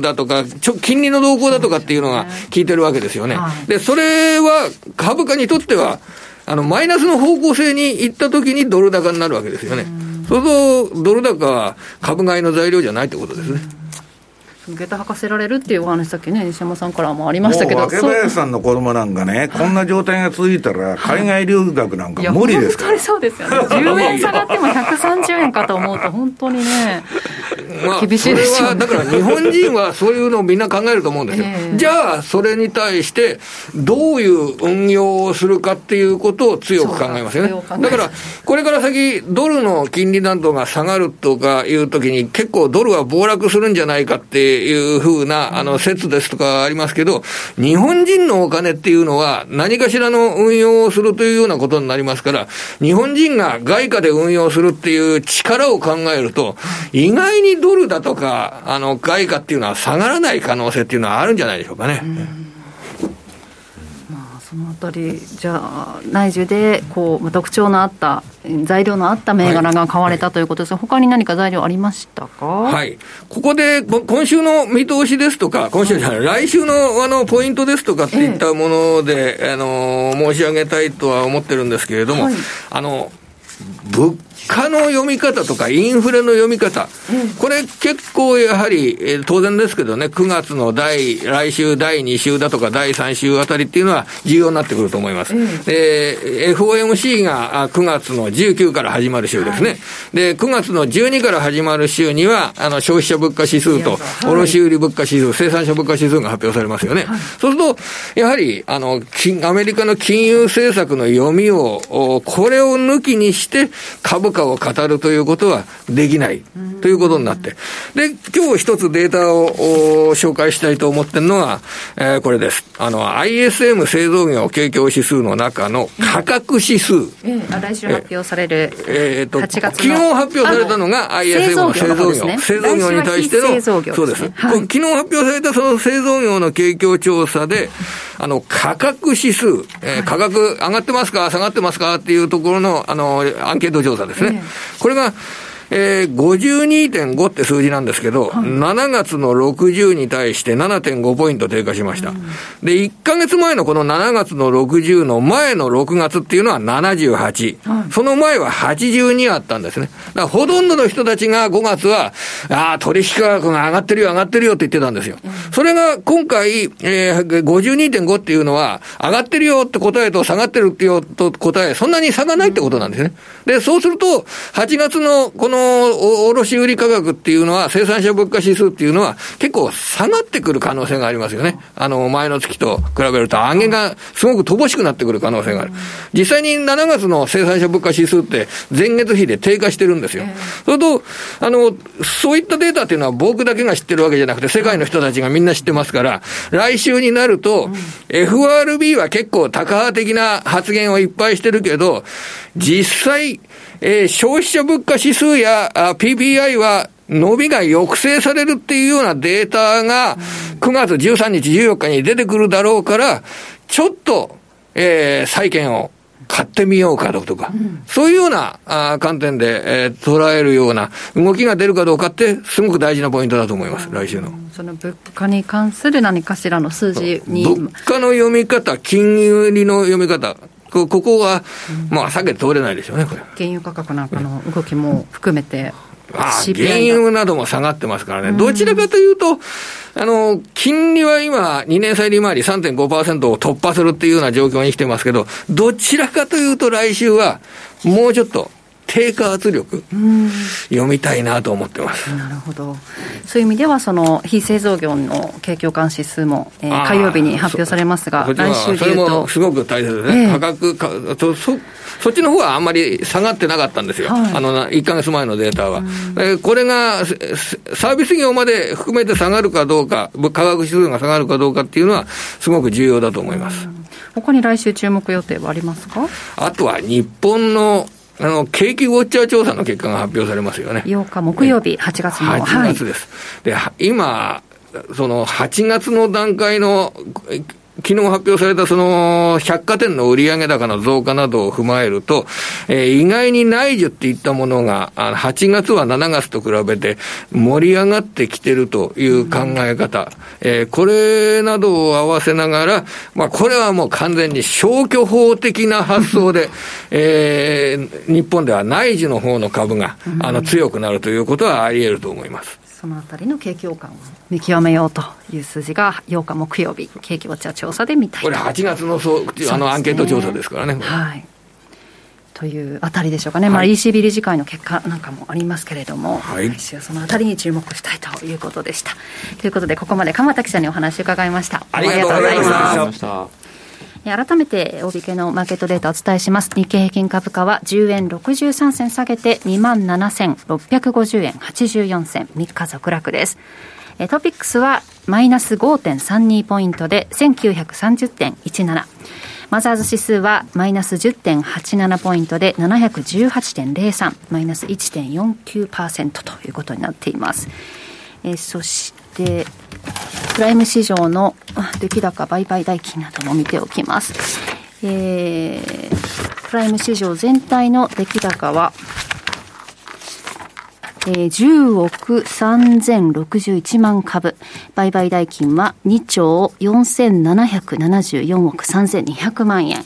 だとか、ちょ金利の動向だとかっていうのが効いてるわけですよね。で、それは株価にとっては、あの、マイナスの方向性に行った時にドル高になるわけですよね。そうすると、ドル高は株買いの材料じゃないってことですね。下駄履かせられるっていうお話さっきね。西山さんからもありましたけど。もう若林さんの子供なんかね、こんな状態が続いたら、海外留学なんか無理ですから。本当に。そうですよね。10円下がっても130円かと思うと本当にねまあ、厳しいですそれは、だから日本人はそういうのをみんな考えると思うんですよ。ええ。じゃあ、それに対して、どういう運用をするかっていうことを強く考えますよね。だから、これから先、ドルの金利などが下がるとかいうときに、結構ドルは暴落するんじゃないかっていうふうな、あの、説ですとかありますけど、日本人のお金っていうのは、何かしらの運用をするというようなことになりますから、日本人が外貨で運用するっていう力を考えると、意外にドルだとか、あの、外貨っていうのは下がらない可能性っていうのはあるんじゃないでしょうかね。そのあたり、じゃあ、内需でこう特徴のあった、材料のあった銘柄が買われたということですが、はい、他に何か材料ありましたか、はい、ここで今週の見通しですとか、今週じゃない、来週のあのポイントですとかっていったもので、ええ、あの申し上げたいとは思ってるんですけれども、はい、あの物価の読み方とか、インフレの読み方、これ結構やはり、えー、当然ですけどね、9月の第、来週第2週だとか第3週あたりっていうのは重要になってくると思います。で、FOMC が9月の19から始まる週ですね。はい、で、9月の12から始まる週には、あの、消費者物価指数と、卸売物価指数、生産者物価指数が発表されますよね。はい、そうすると、やはり、あの、アメリカの金融政策の読みを、これを抜きにして株価価を語るということはできないということになって。で、今日一つデータを紹介したいと思ってるのは、えー、これです。あの、ISM 製造業景況指数の中の価格指数。えー、来週発表される。えー、っと、昨日発表されたのが ISM の製造業。製造業に対しての、そうです。はい、昨日発表されたその製造業の景況調査で、あの、価格指数、えー、価格上がってますか下がってますかっていうところの、あの、アンケート調査ですね。これが、えー、52.5って数字なんですけど、はい、7月の60に対して7.5ポイント低下しました。うん、で、1ヶ月前のこの7月の60の前の6月っていうのは78。はい、その前は82あったんですね。だからほとんどの人たちが5月は、ああ、取引価格が上がってるよ、上がってるよって言ってたんですよ。うん、それが今回、えー、52.5っていうのは、上がってるよって答えと下がってるってよと答え、そんなに差がないってことなんですね。で、そうすると、8月のこの卸売価格っていうのは、生産者物価指数っていうのは、結構下がってくる可能性がありますよね。あの、前の月と比べると、上げがすごく乏しくなってくる可能性がある。実際に7月の生産者物価指数って、前月比で低下してるんですよ。それと、あの、そういったデータっていうのは僕だけが知ってるわけじゃなくて、世界の人たちがみんな知ってますから、来週になると、FRB は結構高派的な発言をいっぱいしてるけど、実際、えー、消費者物価指数やあ PPI は伸びが抑制されるっていうようなデータが9月13日、14日に出てくるだろうから、ちょっと、えー、債券を買ってみようかとか、うん、そういうようなあ観点で、えー、捉えるような動きが出るかどうかって、すごく大事なポイントだと思います、来週の。その物価に関する何かしらの数字に。物価の読み方、金融利の読み方、こここは、まあ、避けて通れないでしょうね、これ。原油価格なんかの動きも含めて。ああ原油なども下がってますからね、どちらかというと、あの、金利は今、2年債利回り3.5%を突破するっていうような状況に来てますけど、どちらかというと来週は、もうちょっと、低下圧力、読みたいなと思ってます。なるほど。そういう意味では、その非製造業の景況感指数も、えー、火曜日に発表されますが、来週でいうと。すごく大切ですね。えー、価格かそ、そそっちの方はあんまり下がってなかったんですよ。はい、あの、1か月前のデータは。えこれが、サービス業まで含めて下がるかどうか、価格指数が下がるかどうかっていうのは、すごく重要だと思います。他に来週注目予定はありますか？あとは日本のあの、景気ウォッチャー調査の結果が発表されますよね。8日木曜日、8月の。8月です。はい、で、今、その8月の段階の昨日発表されたその百貨店の売上高の増加などを踏まえると、えー、意外に内需っていったものが、8月は7月と比べて盛り上がってきてるという考え方、えー、これなどを合わせながら、まあ、これはもう完全に消去法的な発想で、えー、日本では内需の方の株が、あの、強くなるということはあり得ると思います。そのあたりの景況感を見極めようという数字が8日木曜日、景気ウォッチャー調査で見たいこれ、8月のそうあのアンケート調査ですからね。はいというあたりでしょうかね、はい、まあ、ECB 理事会の結果なんかもありますけれども、はい、来週そのあたりに注目したいということでした。ということで、ここまで鎌田記者にお話を伺いました。ありがとうございました。改めて大引けのマーケットデータお伝えします。日経平均株価は10円63銭下げて27,650円84銭3日続落です。トピックスはマイナス5.32ポイントで1930.17。マザーズ指数はマイナス10.87ポイントで718.03マイナス1.49%ということになっています。え、そしてプライム市場の出来高売買代金なども見ておきます。えー、プライム市場全体の出来高はえー、10億3061万株。売買代金は2兆4774億3200万円。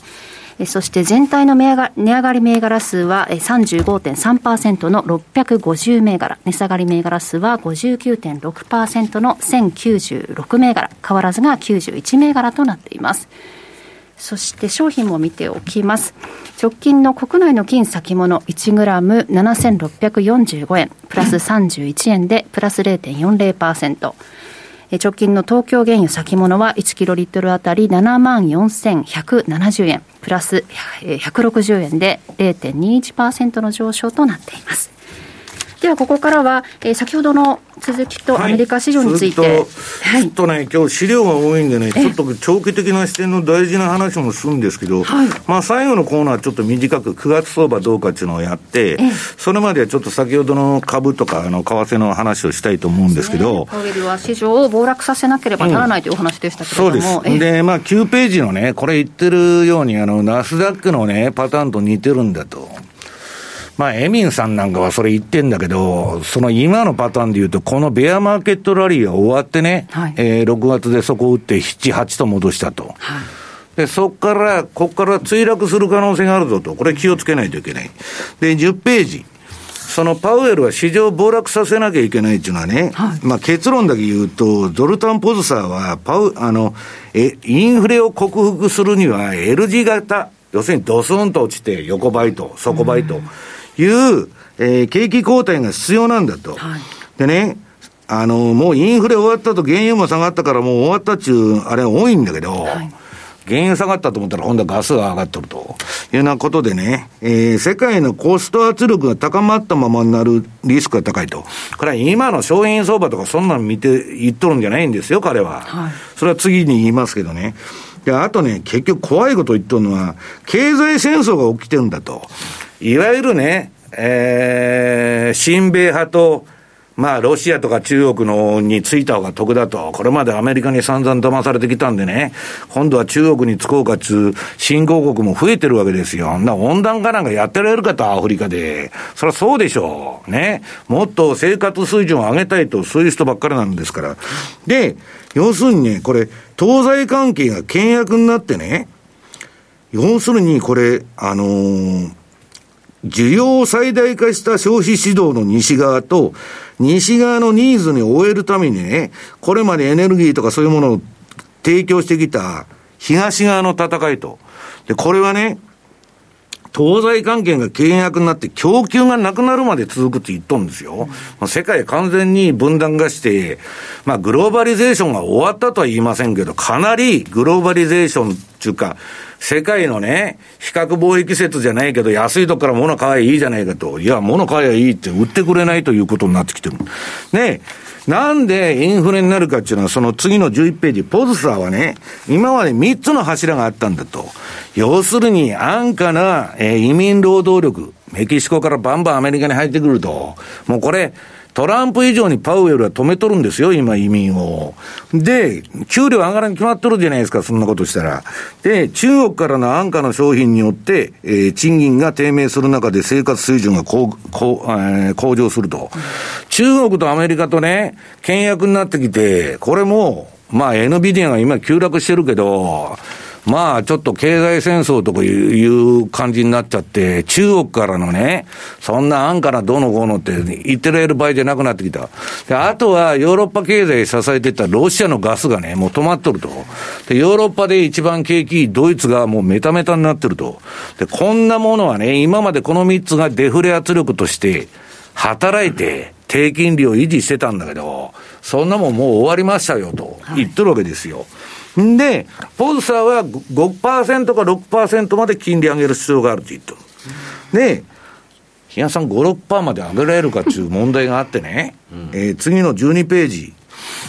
そして全体の値上がり銘柄数は35.3%の650銘柄、値下がり銘柄数は59.6%の1096銘柄、変わらずが91銘柄となっています。そして商品も見ておきます。直近の国内の金先物1グラム7645円、プラス31円でプラス0.40%。直近の東京原油先物は1キロリットルあたり7万4170円、プラス160円で0.21%の上昇となっています。ではここからは、えー、先ほどの続きとアメリカ市場について、はい、ちょっとね、今日資料が多いんでね、ちょっと長期的な視点の大事な話もするんですけど、はい、まあ最後のコーナーちょっと短く9月相場どうかっていうのをやって、それまではちょっと先ほどの株とかあの為替の話をしたいと思うんですけど、パウエルは市場を暴落させなければならないというお話でしたけれども、うん、そうです。で、まあ9ページのね、これ言ってるように、あの、ナスダックのね、パターンと似てるんだと。まあ、エミンさんなんかはそれ言ってんだけど、その今のパターンで言うと、このベアマーケットラリーが終わってね、はい、えー、6月でそこを打って7、8と戻したと。はいで、そこから、ここから墜落する可能性があるぞと。これ気をつけないといけない。で、10ページ。そのパウエルは市場を暴落させなきゃいけないっていうのはね、はい、まあ結論だけ言うと、ゾルタン・ポズサーは、パウ、あの、え、インフレを克服するには L 字型、要するにドスンと落ちて横ばいと、底ばいと。いう、えー、景気後退が必要なんだと。はい、でね、あの、もうインフレ終わったと原油も下がったからもう終わったっちゅう、あれ多いんだけど、はい原油下がったと思ったら今度はガスが上がっとるというようなことでね、えー、世界のコスト圧力が高まったままになるリスクが高いと。これは今の商品相場とかそんなの見て言っとるんじゃないんですよ、彼は。はい、それは次に言いますけどね。で、あとね、結局怖いこと言っとるのは、経済戦争が起きてるんだと。いわゆるね、えー、親米派と、まあ、ロシアとか中国のについた方が得だと。これまでアメリカに散々騙されてきたんでね。今度は中国につこうかつ、新興国も増えてるわけですよ。な、温暖化なんかやってられるかと、アフリカで。そりゃそうでしょう。ね。もっと生活水準を上げたいと、そういう人ばっかりなんですから。で、要するにね、これ、東西関係が険悪になってね、要するにこれ、あのー需要を最大化した消費指導の西側と、西側のニーズに終えるためにね、これまでエネルギーとかそういうものを提供してきた東側の戦いと。で、これはね、東西関係が険悪になって供給がなくなるまで続くって言っとんですよ。うん、世界完全に分断がして、まあグローバリゼーションが終わったとは言いませんけど、かなりグローバリゼーションっていうか、世界のね、比較貿易説じゃないけど、安いとこから物買えばいいじゃないかと。いや、物買えばいいって売ってくれないということになってきてる。ねなんでインフレになるかっていうのは、その次の11ページ、ポズサーはね、今まで3つの柱があったんだと。要するに、安価な、えー、移民労働力、メキシコからバンバンアメリカに入ってくると。もうこれ、トランプ以上にパウエルは止めとるんですよ、今移民を。で、給料上がらに決まっとるじゃないですか、そんなことしたら。で、中国からの安価の商品によって、えー、賃金が低迷する中で生活水準が向向、えー、向上すると。中国とアメリカとね、倹約になってきて、これも、まあ NVIDIA が今急落してるけど、まあちょっと経済戦争とかいう感じになっちゃって、中国からのね、そんな安価などのこうのって言ってられる場合じゃなくなってきた。で、あとはヨーロッパ経済支えてたロシアのガスがね、もう止まっとると。で、ヨーロッパで一番景気いいドイツがもうメタメタになってると。で、こんなものはね、今までこの3つがデフレ圧力として、働いて低金利を維持してたんだけど、そんなもんもう終わりましたよと言ってるわけですよ。んで、ポズサーは5%か6%まで金利上げる必要があると言ってる。で、日野さん5、6%まで上げられるかっていう問題があってね、うん、えー、次の12ページ。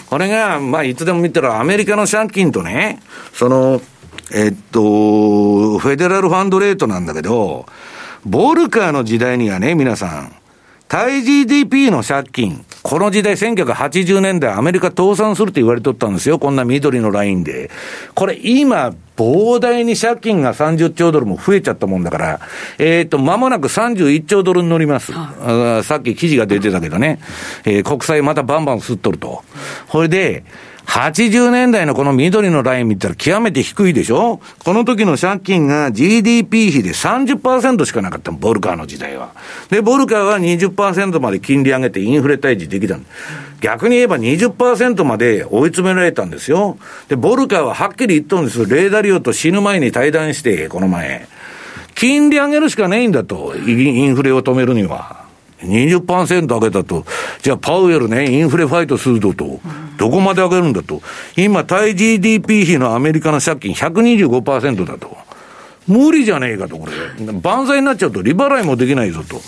これが、まあ、いつでも見たらアメリカの借金とね、その、えっと、フェデラルファンドレートなんだけど、ボルカーの時代にはね、皆さん、対 GDP の借金、この時代1980年代アメリカ倒産するって言われとったんですよ。こんな緑のラインで。これ今、膨大に借金が30兆ドルも増えちゃったもんだから、えっ、ー、と、間もなく31兆ドルに乗ります。さっき記事が出てたけどね、えー、国債またバンバン吸っとると。これで、80年代のこの緑のライン見たら極めて低いでしょ？この時の借金が GDP 比で30%しかなかったボルカーの時代は。で、ボルカーは20%まで金利上げてインフレ退治できた逆に言えば20%まで追い詰められたんですよ。で、ボルカーははっきり言ったんです。レーダリオと死ぬ前に対談して、この前。金利上げるしかないんだと。インフレを止めるには。20%上げたと、じゃあパウエルね、インフレファイトすると、どこまで上げるんだと。今、対 GDP 比のアメリカの借金125%だと。無理じゃねえかと、これ。万歳になっちゃうと利払いもできないぞと。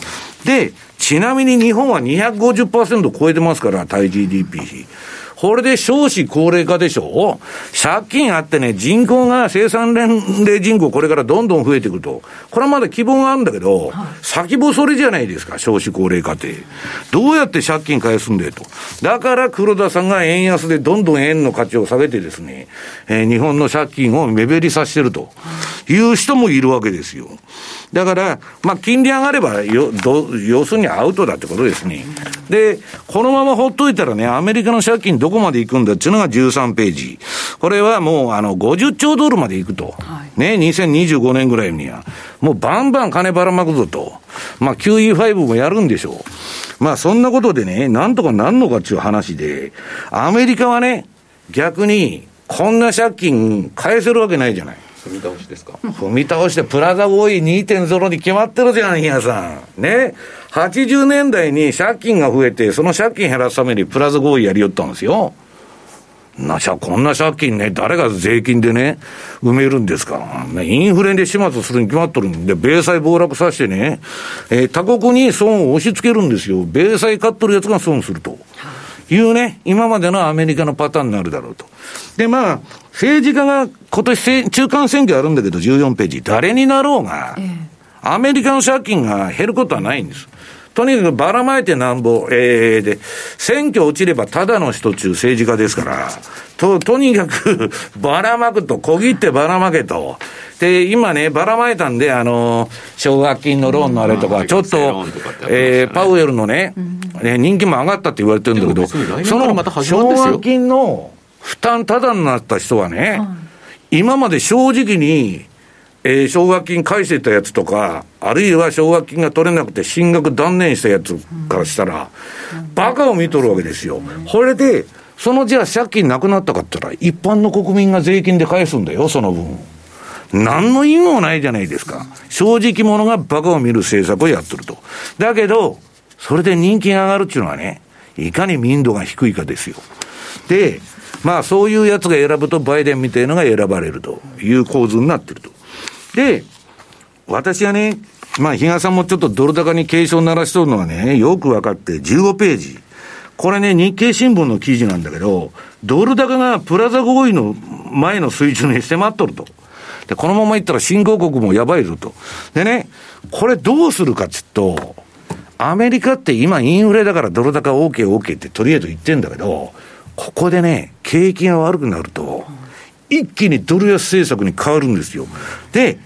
で、ちなみに日本は250%超えてますから、対 GDP 比。これで少子高齢化でしょ？借金あってね、人口が生産年齢人口これからどんどん増えていくと。これはまだ希望があるんだけど、先細りじゃないですか、少子高齢化って。どうやって借金返すんだよと。だから黒田さんが円安でどんどん円の価値を下げてですね、えー、日本の借金を目減りさせてるという人もいるわけですよ。だから、まあ、金利上がればよど、要するにアウトだってことですね。で、このままほっといたらね、アメリカの借金どこまで行くんだっていうのが13ページ。これはもう、あの、50兆ドルまで行くと。はい、ね、2025年ぐらいには。もうバンバン金ばらまくぞと。まあ、QE5 もやるんでしょう。まあ、そんなことでね、なんとかなんのかっていう話で、アメリカはね、逆に、こんな借金返せるわけないじゃない。踏み倒しですか？踏み倒して、プラザ合意2.0に決まってるじゃん、皆さん。ね？80年代に借金が増えて、その借金減らすためにプラザ合意やりよったんですよ。なしゃ、こんな借金ね、誰が税金でね、埋めるんですか？インフレで始末するに決まっとるんで、米債暴落させてね、えー、他国に損を押し付けるんですよ。米債買っとるやつが損すると。いうね、今までのアメリカのパターンになるだろうと。で、まあ、政治家が今年中間選挙あるんだけど、14ページ、誰になろうが、アメリカの借金が減ることはないんです。とにかくばらまいてなんぼ、えー、で、選挙落ちればただの人中政治家ですから、と、とにかくばらまくと、小切ってばらまけと。で、今ね、ばらまいたんで、あの、奨学金のローンのあれとか、ちょっと、えー、パウエルのね、ね、人気も上がったって言われてるんだけど、その奨学金の負担ただになった人はね、今まで正直に、えー、奨学金返してたやつとか、あるいは奨学金が取れなくて進学断念したやつからしたら、バカを見とるわけですよ。これで、そのじゃあ借金なくなったかって言ったら、一般の国民が税金で返すんだよ、その分。何の意味もないじゃないですか。正直者がバカを見る政策をやってると。だけど、それで人気が上がるっていうのはね、いかに民度が低いかですよ。で、まあそういうやつが選ぶとバイデンみたいのが選ばれるという構図になってると。で、私はね、まあ比嘉さんもちょっとドル高に警鐘鳴らしとるのはね、よく分かって15ページ。これね、日経新聞の記事なんだけど、ドル高がプラザ合意の前の水準に迫っとると。で、このままいったら新興国もやばいぞと。でね、これどうするかっつうと、アメリカって今インフレだからドル高 OK、OK ってとりあえず言ってんだけど、ここでね、景気が悪くなると、一気にドル安政策に変わるんですよ。で、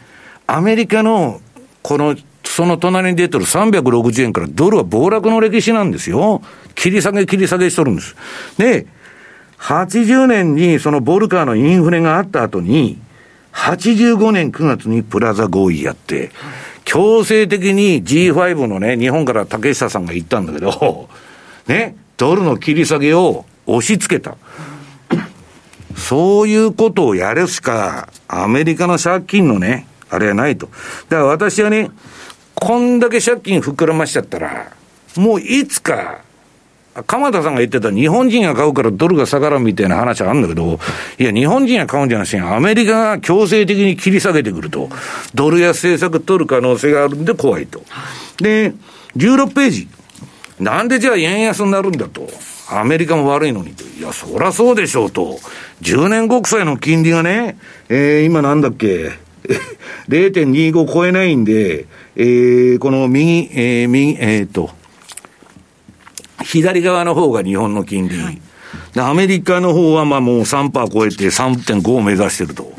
アメリカの、この、その隣に出てる360円からドルは暴落の歴史なんですよ。切り下げ切り下げしとるんです。で、80年にそのボルカーのインフレがあった後に、85年9月にプラザ合意やって、強制的に G5 のね、日本から竹下さんが言ったんだけど、ね、ドルの切り下げを押し付けた。そういうことをやるしか、アメリカの借金のね、あれはないと。だから私はね、こんだけ借金膨らましちゃったら、もういつか、鎌田さんが言ってた日本人が買うからドルが下がらみたいな話はあるんだけど、いや、日本人が買うんじゃなくて、アメリカが強制的に切り下げてくると、ドル安政策取る可能性があるんで怖いと。で、16ページ。なんでじゃあ円安になるんだと。アメリカも悪いのにと。いや、そらそうでしょうと。10年国債の金利がね、えー、今なんだっけ、0.25超えないんで、えー、この右、えー、右、えー、っと、左側の方が日本の金利。はい、アメリカの方はまあもう3%超えて3.5を目指してると。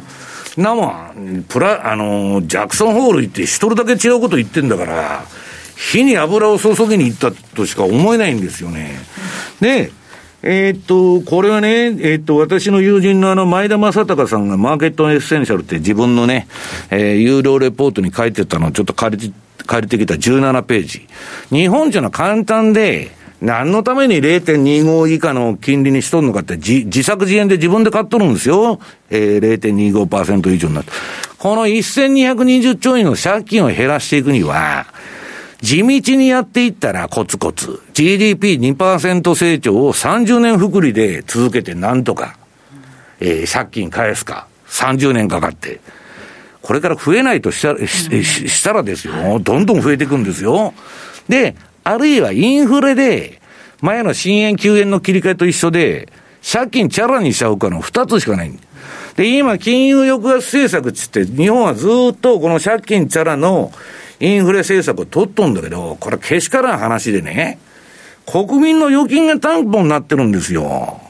なもん、プラ、あの、ジャクソンホール行って一人だけ違うこと言ってんだから、火に油を注ぎに行ったとしか思えないんですよね。で、えー、っと、これはね、えー、っと、私の友人のあの、前田正隆さんがマーケットエッセンシャルって自分のね、えー、有料レポートに書いてたのをちょっと借りて、借りてきた17ページ。日本っていうのは簡単で、何のために0.25以下の金利にしとるのかって自、自作自演で自分で買っとるんですよ。えー、0.25%以上になって。この1220兆円の借金を減らしていくには、地道にやっていったらコツコツ、GDP2% 成長を30年複利で続けてなんとか、えー、借金返すか、30年かかって。これから増えないとしたら、ししたらですよ、どんどん増えていくんですよ。で、あるいはインフレで、前の新円9円の切り替えと一緒で、借金チャラにしちゃうかの二つしかない。で、今、金融抑圧政策っつって、日本はずっとこの借金チャラのインフレ政策を取っとんだけど、これけしからん話でね、国民の預金が担保になってるんですよ。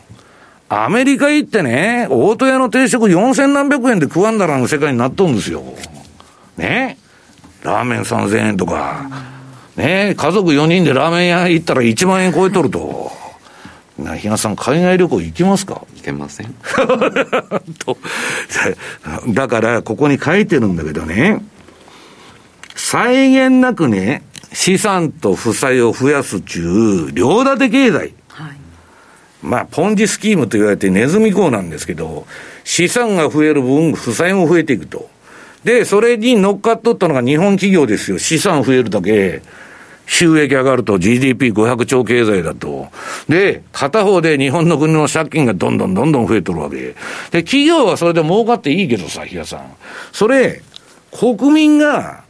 アメリカ行ってね、大戸屋の定食4000何百円で食わんだらん世界になっとるんですよ。ね？ラーメン3000円とか。ね？家族4人でラーメン屋行ったら1万円超えとると。な、ひなさん、海外旅行行きますか？行けません。と。だから、ここに書いてるんだけどね、際限なくね、資産と負債を増やす中、両立て経済。はい、まあ、ポンジスキームと言われてネズミ講なんですけど、資産が増える分、負債も増えていくと。で、それに乗っかっとったのが日本企業ですよ。資産増えるだけ。収益上がると GDP500 兆経済だと。で、片方で日本の国の借金がどんどんどんどん増えとるわけ。で、企業はそれで儲かっていいけどさ、比嘉さん。それ、国民が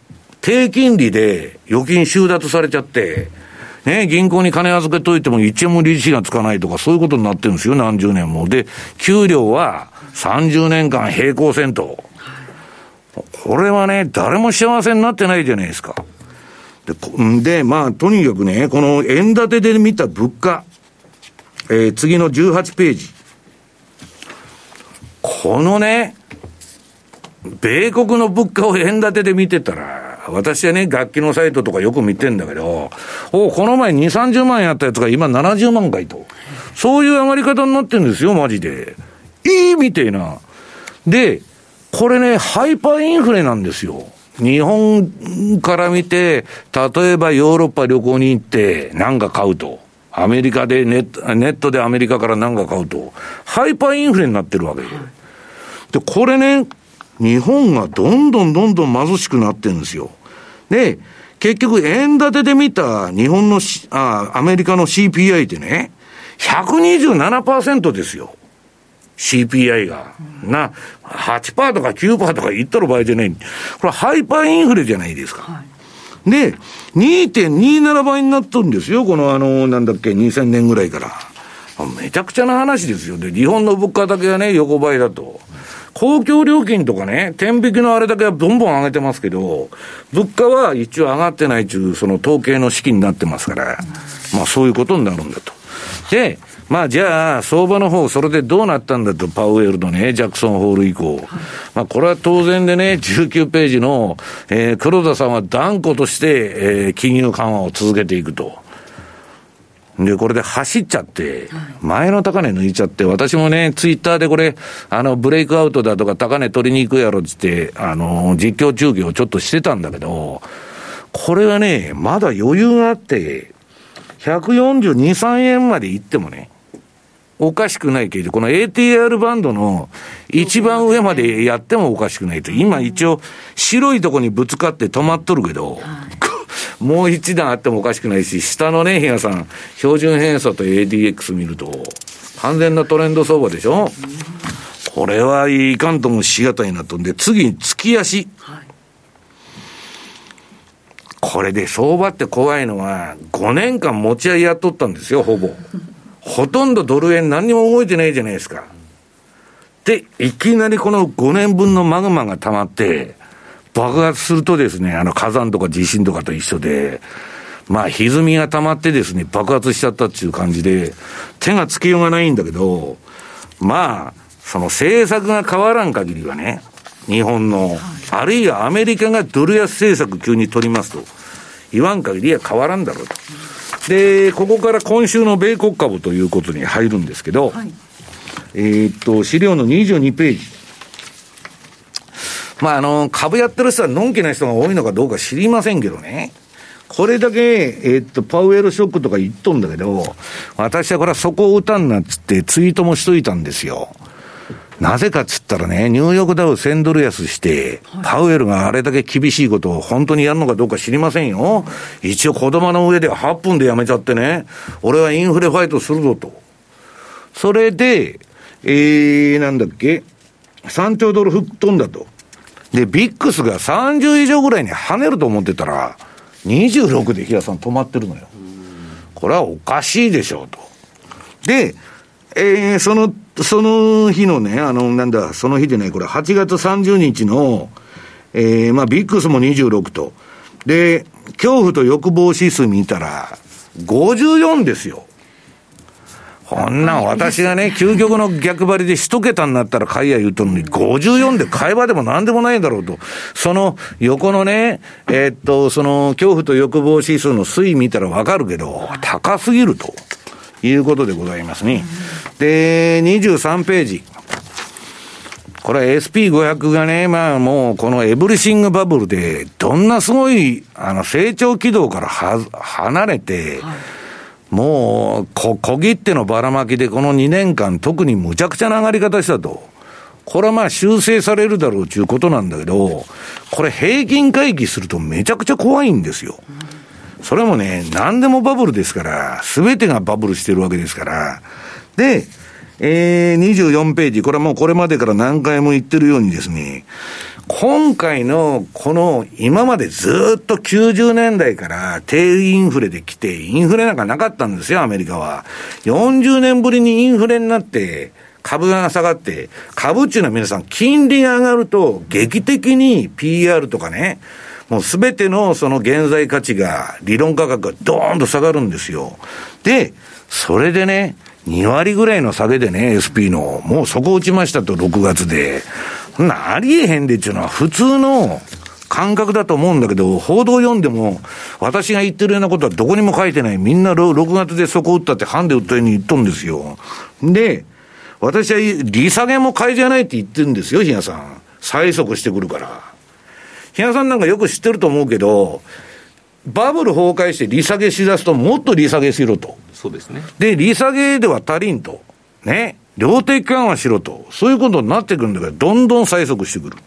低金利で預金収奪されちゃって、ね、銀行に金預けといても1円も利子がつかないとか、そういうことになってるんですよ、何十年も。で、給料は30年間平行線と。これはね、誰も幸せになってないじゃないですか。で、でまあ、とにかくね、この円建てで見た物価、えー、次の18ページ。このね、米国の物価を円建てで見てたら、私はね、楽器のサイトとかよく見てんだけど、おこの前2、30万円あったやつが今70万回と。そういう上がり方になってるんですよ、マジで。いいみてえな。で、これね、ハイパーインフレなんですよ。日本から見て、例えばヨーロッパ旅行に行って何か買うと。アメリカでネット、ネットでアメリカから何か買うと。ハイパーインフレになってるわけ。で、これね、日本がどんどんどんどん貧しくなってるんですよ。で、結局円建てで見た日本のあ、アメリカの CPI ってね、127%ですよ。CPI が。な、8%とか9%とか言っとる場合じゃない。これハイパーインフレじゃないですか。はい、で、2.27倍になっとるんですよ。このあの、なんだっけ、2000年ぐらいから。めちゃくちゃな話ですよ。で、日本の物価だけがね、横ばいだと。公共料金とかね、天引きのあれだけはどんどん上げてますけど、物価は一応上がってないという、その統計の式になってますから、まあそういうことになるんだと。で、まあじゃあ、相場の方、それでどうなったんだと、パウエルのね、ジャクソンホール以降。まあこれは当然でね、19ページの、えー、黒田さんは断固として、えー、金融緩和を続けていくと。で、これで走っちゃって、前の高値抜いちゃって、私もね、ツイッターでこれ、あの、ブレイクアウトだとか高値取りに行くやろっつって、あの、実況中継をちょっとしてたんだけど、これはね、まだ余裕があって、142、3円まで行ってもね、おかしくないけど、この ATR バンドの一番上までやってもおかしくないと。今一応、白いとこにぶつかって止まっとるけど、もう一段あってもおかしくないし、下のね、比嘉さん、標準偏差と ADX 見ると、完全なトレンド相場でしょ、これはいかんともしがたいなとんで、次に月足。これで相場って怖いのは、5年間持ち合いやっとったんですよ、ほぼ。ほとんどドル円何にも動いてないじゃないですか。で、いきなりこの5年分のマグマが溜まって、爆発するとですね、あの火山とか地震とかと一緒で、まあ歪みが溜まってですね、爆発しちゃったっていう感じで、手がつけようがないんだけど、まあ、その政策が変わらん限りはね、日本の、あるいはアメリカがドル安政策急に取りますと、言わん限りは変わらんだろうと。で、ここから今週の米国株ということに入るんですけど、はい、えっと、資料の22ページ。まあ、あの、株やってる人はのんきな人が多いのかどうか知りませんけどね。これだけ、えー、っと、パウエルショックとか言っとんだけど、私はこれはそこを打たんなっつってツイートもしといたんですよ。なぜかっつったらね、ニューヨークダウ1000ドル安して、パウエルがあれだけ厳しいことを本当にやるのかどうか知りませんよ。一応子供の上で8分でやめちゃってね、俺はインフレファイトするぞと。それで、えー、なんだっけ、3兆ドル吹っ飛んだと。で、ビックスが30以上ぐらいに跳ねると思ってたら、26で平さん止まってるのよ。これはおかしいでしょうと。で、えー、その、その日のね、あの、なんだ、その日でね、これ8月30日の、えー、まあ、ビックスも26と。で、恐怖と欲望指数見たら、54ですよ。こんなん私がね、究極の逆張りで一桁になったら買いや言うとるのに、54で買い場でも何でもないだろうと。その横のね、えー、っと、その恐怖と欲望指数の推移見たらわかるけど、高すぎると。いうことでございますね。で、23ページ。これは SP500 がね、まあもうこのエブリシングバブルで、どんなすごい、あの、成長軌道からは、離れて、はい、もう、こ、小切手のばらまきでこの2年間特にむちゃくちゃな上がり方したと。これはまあ修正されるだろうということなんだけど、これ平均回帰するとめちゃくちゃ怖いんですよ。それもね、何でもバブルですから、すべてがバブルしてるわけですから。で、えー、24ページ、これはもうこれまでから何回も言ってるようにですね、今回のこの今までずっと90年代から低インフレで来て、インフレなんかなかったんですよ、アメリカは。40年ぶりにインフレになって、株が下がって、株っていうのは皆さん、金利が上がると、劇的に PR とかね、もうすべてのその現在価値が、理論価格がドーンと下がるんですよ。で、それでね、2割ぐらいの下げでね、SP の、もうそこ落ちましたと、6月で。そんなありえへんでっていうのは普通の感覚だと思うんだけど、報道読んでも、私が言ってるようなことはどこにも書いてない。みんな6月でそこ打ったって、ハンで打ったように言っとるんですよ。で、私は利下げも買いじゃないって言ってるんですよ、比嘉さん。催促してくるから。比嘉さんなんかよく知ってると思うけど、バブル崩壊して利下げしだすと、もっと利下げしろと。そうですね。で、利下げでは足りんと。ね。量的緩和しろと。そういうことになってくるんだから、どんどん催促してくる。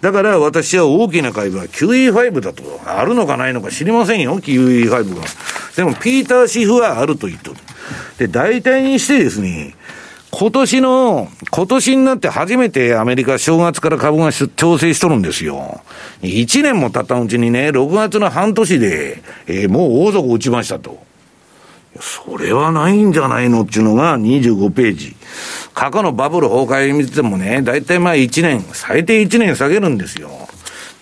だから私は大きな会話は QE5 だと。あるのかないのか知りませんよ、QE5 が。でも、ピーター・シフはあると言っとる。で、大体にしてですね、今年の、今年になって初めてアメリカ正月から株が調整しとるんですよ。1年も経ったうちにね、6月の半年で、えー、もう大底打ちましたと。それはないんじゃないのっていうのが25ページ。過去のバブル崩壊見てもね、大体まあ1年、最低1年下げるんですよ。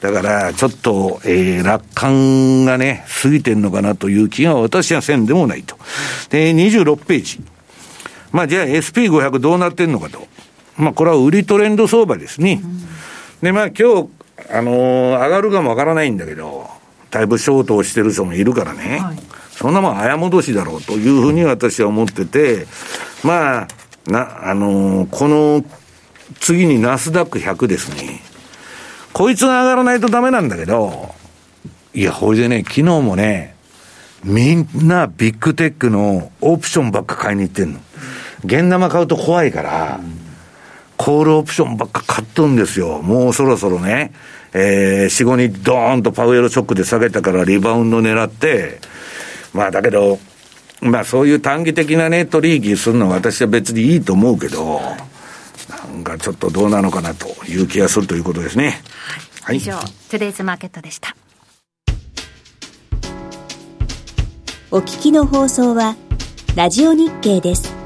だから、ちょっと、えー、楽観がね、過ぎてんのかなという気が私はせんでもないと。で、26ページ。まあじゃあ SP500 どうなってんのかと。まあこれは売りトレンド相場ですね。うん、でまあ今日、あのー、上がるかもわからないんだけど、だいぶショートをしてる人もいるからね。はい、そんなもん早戻しだろうというふうに私は思ってて、まあ、な、あのー、この次にナスダック100ですね。こいつが上がらないとダメなんだけど、いや、ほいでね、昨日もね、みんなビッグテックのオプションばっか買いに行ってんの。現玉買うと怖いから、コールオプションばっか買っとんですよ。もうそろそろね、えー、4、5にドーンとパウエルショックで下げたからリバウンド狙って、まあだけど、まあそういう短期的なね、取引するのは私は別にいいと思うけど、なんかちょっとどうなのかなという気がするということですね。はい。以上、トゥデイズマーケットでした。お聞きの放送は、ラジオ日経です。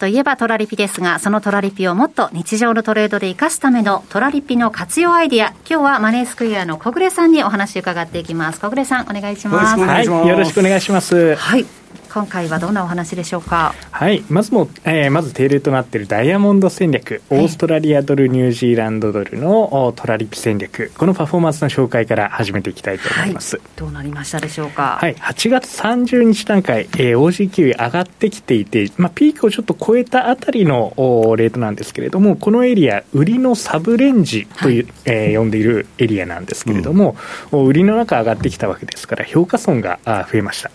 といえばトラリピですが、そのトラリピをもっと日常のトレードで活かすためのトラリピの活用アイディア、今日はマネースクエアの小暮さんにお話伺っていきます。小暮さん、お願いします。はい、よろしくお願いします。はい。今回はどんなお話でしょうか？はい、まずも、えー、まず定例となっているダイヤモンド戦略、オーストラリアドル、ニュージーランドドルのトラリピ戦略、このパフォーマンスの紹介から始めていきたいと思います。はい、どうなりましたでしょうか？はい、8月30日段階、えー、OG キウイ上がってきていて、まあ、ピークをちょっと超えたあたりのレートなんですけれども、このエリア、売りのサブレンジという、はい、えー、呼んでいるエリアなんですけれども、うん、売りの中上がってきたわけですから、評価損が増えました。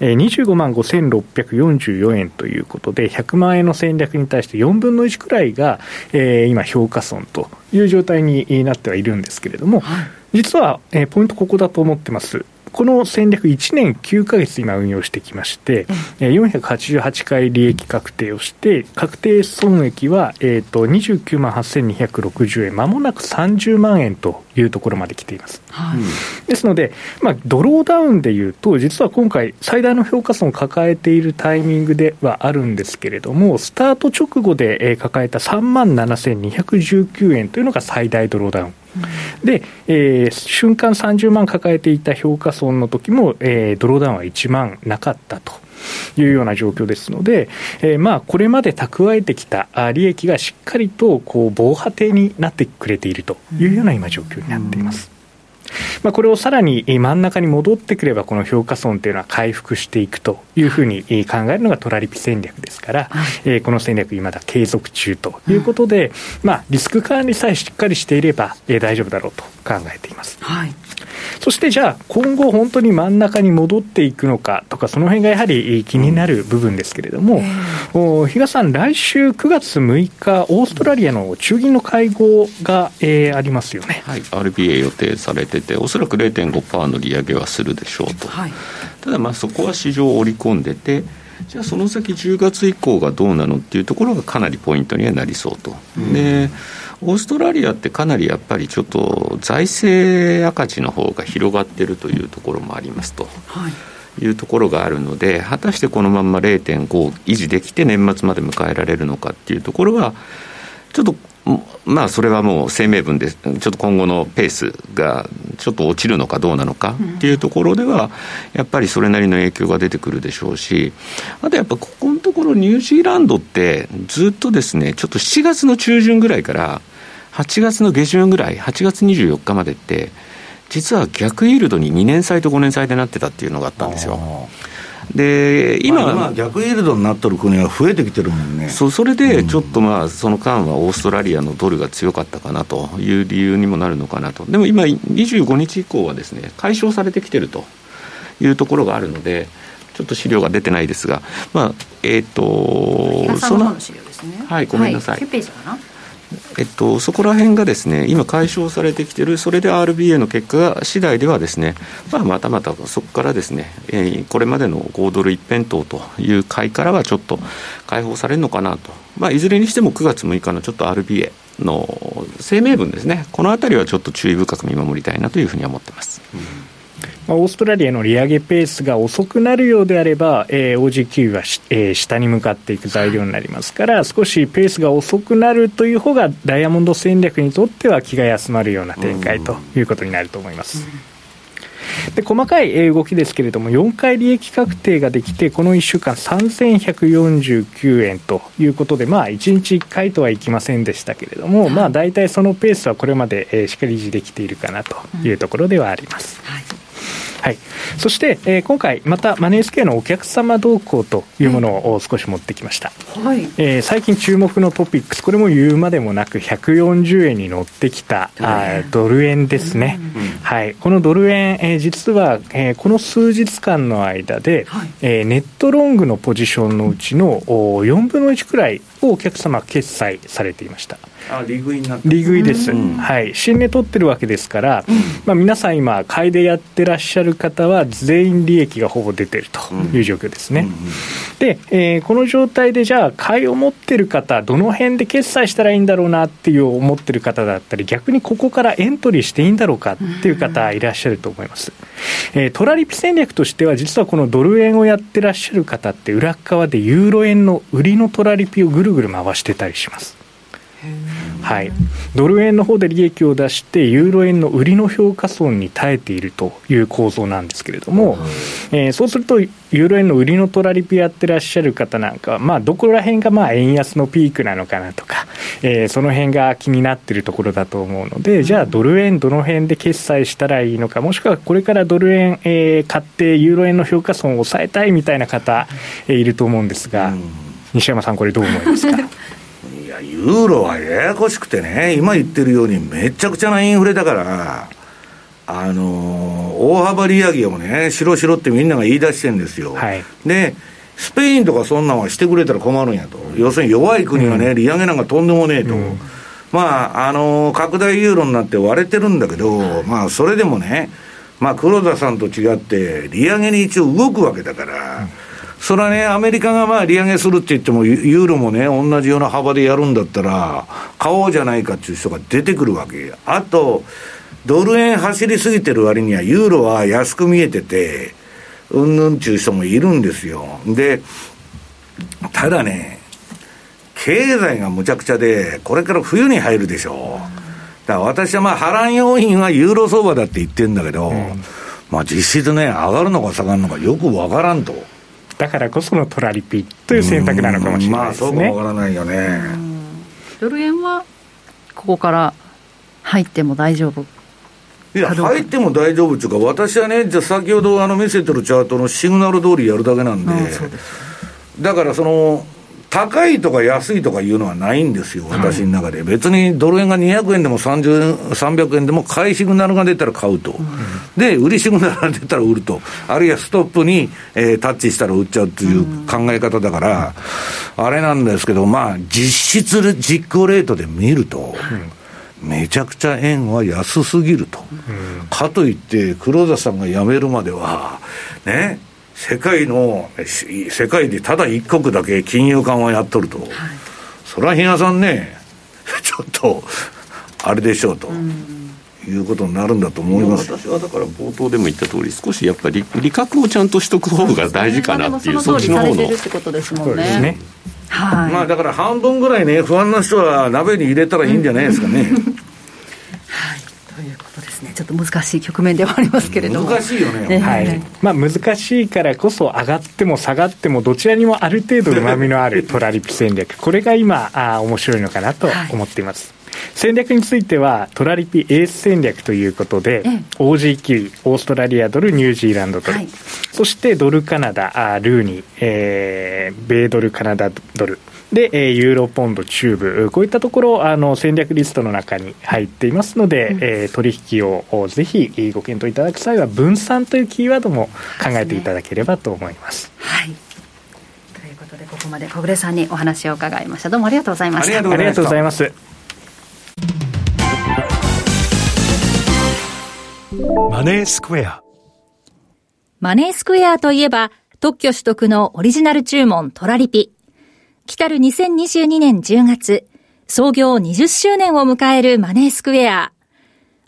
えー、25万5644円ということで、100万円の戦略に対して4分の1くらいが、えー、今、評価損という状態になってはいるんですけれども、はい、実は、えー、ポイントここだと思ってます。この戦略1年9か月今運用してきまして、488回利益確定をして、確定損益は、えー、と29万8260円、まもなく30万円というところまで来ています。はい、ですので、まあ、ドローダウンでいうと、実は今回、最大の評価損を抱えているタイミングではあるんですけれども、スタート直後で抱えた3万7219円というのが最大ドローダウン。で、えー、瞬間30万抱えていた評価損の時も、えー、ドローダウンは1万なかったと。いうような状況ですので、えー、まあこれまで蓄えてきた利益がしっかりとこう防波堤になってくれているというような今、状況になっています。まあ、これをさらに真ん中に戻ってくれば、この評価損というのは回復していくというふうに考えるのがトラリピ戦略ですから、えこの戦略、いまだ継続中ということで、まあ、リスク管理さえしっかりしていれば、え大丈夫だろうと考えています。はいそしてじゃあ、今後、本当に真ん中に戻っていくのかとか、その辺がやはり気になる部分ですけれども、うん、比嘉さん、来週9月6日、オーストラリアの中銀の会合が、えー、ありますよね、はい、RBA 予定されてて、おそらく0.5%の利上げはするでしょうと、はい、ただ、そこは市場を織り込んでて、じゃあその先10月以降がどうなのっていうところがかなりポイントにはなりそうと。うん、でオーストラリアってかなりやっぱりちょっと財政赤字の方が広がってるというところもありますと。はいいうところがあるので、果たしてこのまま0.5維持できて年末まで迎えられるのかっていうところは、ちょっとまあ、それはもう声明文で、ちょっと今後のペースがちょっと落ちるのかどうなのかっていうところでは、やっぱりそれなりの影響が出てくるでしょうし、あとやっぱここのところ、ニュージーランドって、ずっとですね、ちょっと7月の中旬ぐらいから、8月の下旬ぐらい、8月24日までって、実は逆イールドに2年債と5年債でなってたっていうのがあったんですよ。で今、まあ、今逆イールドになってる国は増えてきてるもんね。そうそれでちょっとまあその間はオーストラリアのドルが強かったかなという理由にもなるのかなと。でも今25日以降はですね解消されてきてるというところがあるのでちょっと資料が出てないですがまあえっ、ー、とその資料ですね。はいごめんなさい、はい、9ページかなえっと、そこら辺がですね今、解消されてきている、それで RBA の結果次第では、ですね、まあ、またまたそこからですね、えー、これまでの5ドル一辺倒という買いからはちょっと解放されるのかなと、まあ、いずれにしても9月6日のちょっと RBA の声明文ですね、このあたりはちょっと注意深く見守りたいなというふうに思ってます。うんまあ、オーストラリアの利上げペースが遅くなるようであれば、えー、OG9 はえー、下に向かっていく材料になりますから、少しペースが遅くなるという方が、ダイヤモンド戦略にとっては気が休まるような展開ということになると思います。で細かい動きですけれども、4回利益確定ができて、この1週間、3149円ということで、まあ、1日1回とはいきませんでしたけれども、まあ、大体そのペースはこれまでしっかり維持できているかなというところではあります。はいはい、そして、えー、今回、またマネースケアのお客様動向というものを少し持ってきました、はい、えー、最近注目のトピックス、これも言うまでもなく、140円に乗ってきた、あドル円ですね、うん、はい、このドル円、えー、実は、えー、この数日間の間で、はい、えー、ネットロングのポジションのうちの4分の1くらいをお客様決済されていました。あ利食いにな利食いです、はい、新値取ってるわけですから、まあ、皆さん今、買いでやってらっしゃる方は、全員利益がほぼ出てるという状況ですね。で、えー、この状態で、じゃあ、買いを持ってる方、どの辺で決済したらいいんだろうなっていう思ってる方だったり、逆にここからエントリーしていいんだろうかっていう方、いらっしゃると思います。えー、トラリピ戦略としては、実はこのドル円をやってらっしゃる方って、裏側でユーロ円の売りのトラリピをぐるぐる回してたりします。はい、ドル円の方で利益を出して、ユーロ円の売りの評価損に耐えているという構造なんですけれども、えー、そうすると、ユーロ円の売りのトラリピやってらっしゃる方なんかは、まあ、どこら辺がまあ円安のピークなのかなとか、えー、その辺が気になっているところだと思うので、じゃあ、ドル円どの辺で決済したらいいのか、もしくはこれからドル円、えー、買って、ユーロ円の評価損を抑えたいみたいな方、えー、いると思うんですが、西山さん、これ、どう思いますか？いや、ユーロはややこしくてね、今言ってるように、めちゃくちゃなインフレだから、あのー、大幅利上げをね、しろしろってみんなが言い出してるんですよ。はい、で、スペインとかそんなんはしてくれたら困るんやと。要するに弱い国はね、利上げなんかとんでもねえと。うん、まあ、あのー、拡大ユーロになって割れてるんだけど、まあ、それでもね、まあ、黒田さんと違って、利上げに一応動くわけだから、うんそれはね、アメリカがまあ利上げするって言っても、ユーロもね、同じような幅でやるんだったら、買おうじゃないかっていう人が出てくるわけ。あと、ドル円走りすぎてる割には、ユーロは安く見えてて、うんぬんっていう人もいるんですよ。で、ただね、経済がむちゃくちゃで、これから冬に入るでしょう。だから私はまあ波乱要因はユーロ相場だって言ってるんだけど、うん、まあ実質ね、上がるのか下がるのかよくわからんと。だからこそのトラリピという選択なのかもしれないですね。まあ、そうかわからないよね。ドル円はここから入っても大丈夫。いや、入っても大丈夫っていうか、私はね、じゃ先ほどあの見せてるチャートのシグナル通りやるだけなんで、だからその、高いとか安いとかいうのはないんですよ、私の中で。別にドル円が200円でも30 300円でも買いシグナルが出たら買うと。で、売りシグナルが出たら売ると。あるいはストップに、えー、タッチしたら売っちゃうという考え方だから、あれなんですけど、まあ、実質実行レートで見ると、めちゃくちゃ円は安すぎると。かといって、黒田さんが辞めるまでは、ね、世界の、世界でただ一国だけ金融緩和やっとると、はい、それは比嘉さんね、ちょっと、あれでしょうと。いうことになるんだと思います私はだから冒頭でも言った通り少しやっぱり利確をちゃんとしとく方が大事かなっていう、そっちの方のってことですね。はい、まあだから半分ぐらいね不安な人は鍋に入れたらいいんじゃないですかね。ですね。ちょっと難しい局面ではありますけれども。難しいよね、はい。まあ、難しいからこそ上がっても下がってもどちらにもある程度うまみのあるトラリピ戦略。これが今あ面白いのかなと思っています、はい戦略については、トラリピエース戦略ということで、ええ、OG9、オーストラリアドル、ニュージーランドドル、はい、そしてドルカナダ、あルーニー、えー、米ドルカナダドル、で、えー、ユーロポンド、中部、こういったところ、あの戦略リストの中に入っていますので、うん、えー、取引をぜひご検討いただく際は、分散というキーワードも考えていただければと思います。はい、ということで、ここまで小暮さんにお話を伺いました。どうもありがとうございました。ありがとうございます。マネースクエア。マネースクエアといえば、特許取得のオリジナル注文トラリピ。来たる2022年10月、創業20周年を迎えるマネースクエア。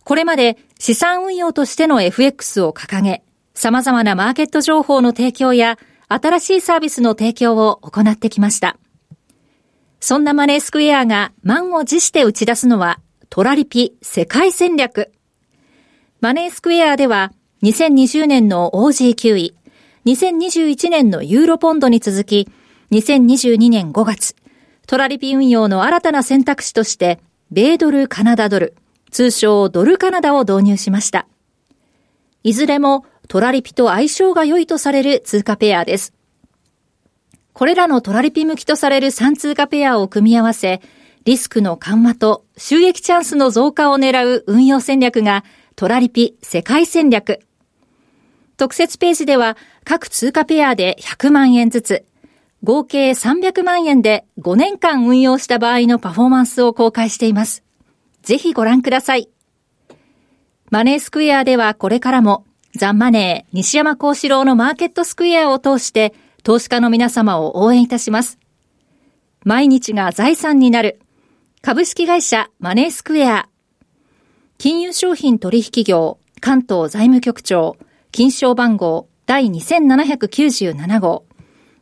これまで資産運用としての FX を掲げ、様々なマーケット情報の提供や新しいサービスの提供を行ってきました。そんなマネースクエアが満を持して打ち出すのはトラリピ世界戦略。マネースクエアでは2020年の OG9 位、2021年のユーロポンドに続き、2022年5月、トラリピ運用の新たな選択肢として、米ドルカナダドル、通称ドルカナダを導入しました。いずれもトラリピと相性が良いとされる通貨ペアです。これらのトラリピ向きとされる3通貨ペアを組み合わせ、リスクの緩和と収益チャンスの増加を狙う運用戦略がトラリピ世界戦略。特設ページでは各通貨ペアで100万円ずつ、合計300万円で5年間運用した場合のパフォーマンスを公開しています。ぜひご覧ください。マネースクエアではこれからもザンマネー西山幸四郎のマーケットスクエアを通して投資家の皆様を応援いたします。毎日が財産になる株式会社マネースクエア金融商品取引業関東財務局長金賞番号第2797号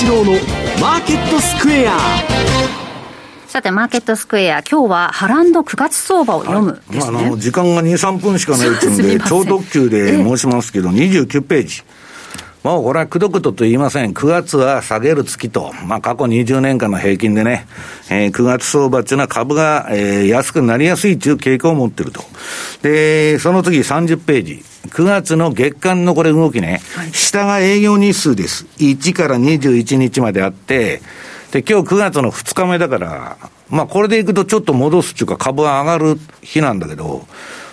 四郎のマーケットスクエア。さて、マーケットスクエア、今日はハランド9月相場を読むです、ね、まあ、あの時間が2、3分しかないっていうんで、超特急で申しますけど、29ページ。もうこれはくどくどと言いません。9月は下げる月と、まあ過去20年間の平均でね、えー、9月相場っていうのは株が、えー、安くなりやすいという傾向を持ってると。で、その次30ページ。9月の月間のこれ動きね、はい、下が営業日数です。1から21日まであって、で、今日9月の2日目だから、まあこれでいくとちょっと戻すっていうか株が上がる日なんだけど、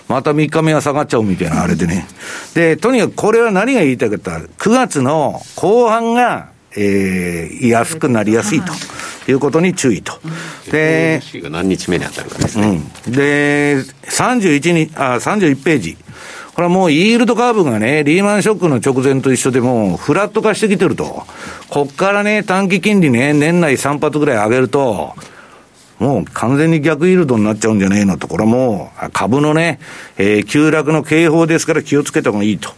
また3日目は下がっちゃうみたいなあれでね。で、とにかくこれは何が言いたかったら、9月の後半が、えー、安くなりやすいということに注意と。で、何日目に当たるかですね。うん、で、31に、あ、31ページ。これはもうイールドカーブがね、リーマンショックの直前と一緒でもうフラット化してきてると。こっからね、短期金利ね、年内3発ぐらい上げると、もう完全に逆イールドになっちゃうんじゃねえのと、ころも株のね、えー、急落の警報ですから気をつけた方がいいと。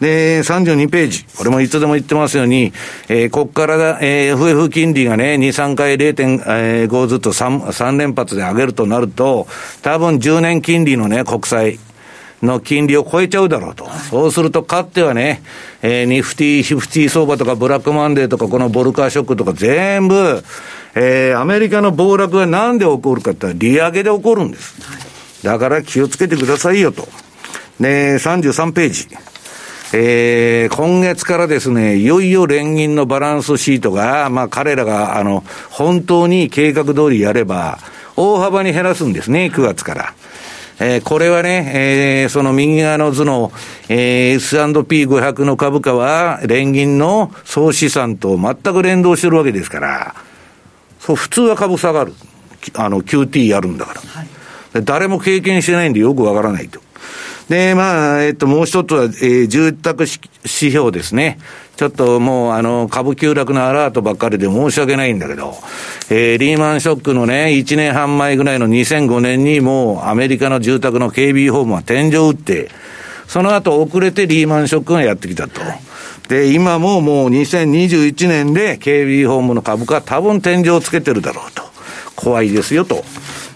で、32ページ。これもいつでも言ってますように、えー、こっから、えー、FF 金利がね、2、3回0.5ずつ 3, 3連発で上げるとなると、多分10年金利のね、国債、の金利を超えちゃうだろうと。そうすると、かってはね、えー、ニフティ、ヒフティ相場とかブラックマンデーとか、このボルカーショックとか全部、えー、アメリカの暴落はなんで起こるかって利上げで起こるんです。だから気をつけてくださいよと。ね、33ページ。えー、今月からですね、いよいよ連銀のバランスシートが、まあ彼らが、あの、本当に計画通りやれば、大幅に減らすんですね、9月から。えー、これはね、えー、その右側の図の、えー、S&P500 の株価は、連銀の総資産と全く連動してるわけですから、そう、普通は株下がる。あの、QT やるんだから。はい、誰も経験してないんでよくわからないと。で、まあ、えっと、もう一つは、えー、住宅指標ですね。ちょっともう、あの、株急落のアラートばっかりで申し訳ないんだけど、えー、リーマンショックのね、1年半前ぐらいの2005年にもう、アメリカの住宅の KB ホームは天井打って、その後遅れてリーマンショックがやってきたと。で、今ももう2021年で KB ホームの株価多分天井をつけてるだろうと。怖いですよと。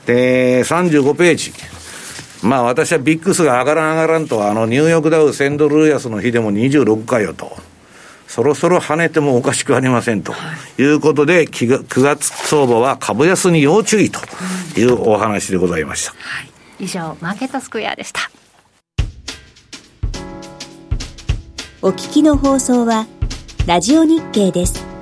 で、35ページ。まあ私はビックスが上がらん上がらんと、あのニューヨークダウ1000ドル安の日でも26かよと。そろそろ跳ねてもおかしくありませんということで、9月相場は株安に要注意というお話でございました。はい、以上、マーケットスクエアでした。お聞きの放送は、ラジオ日経です。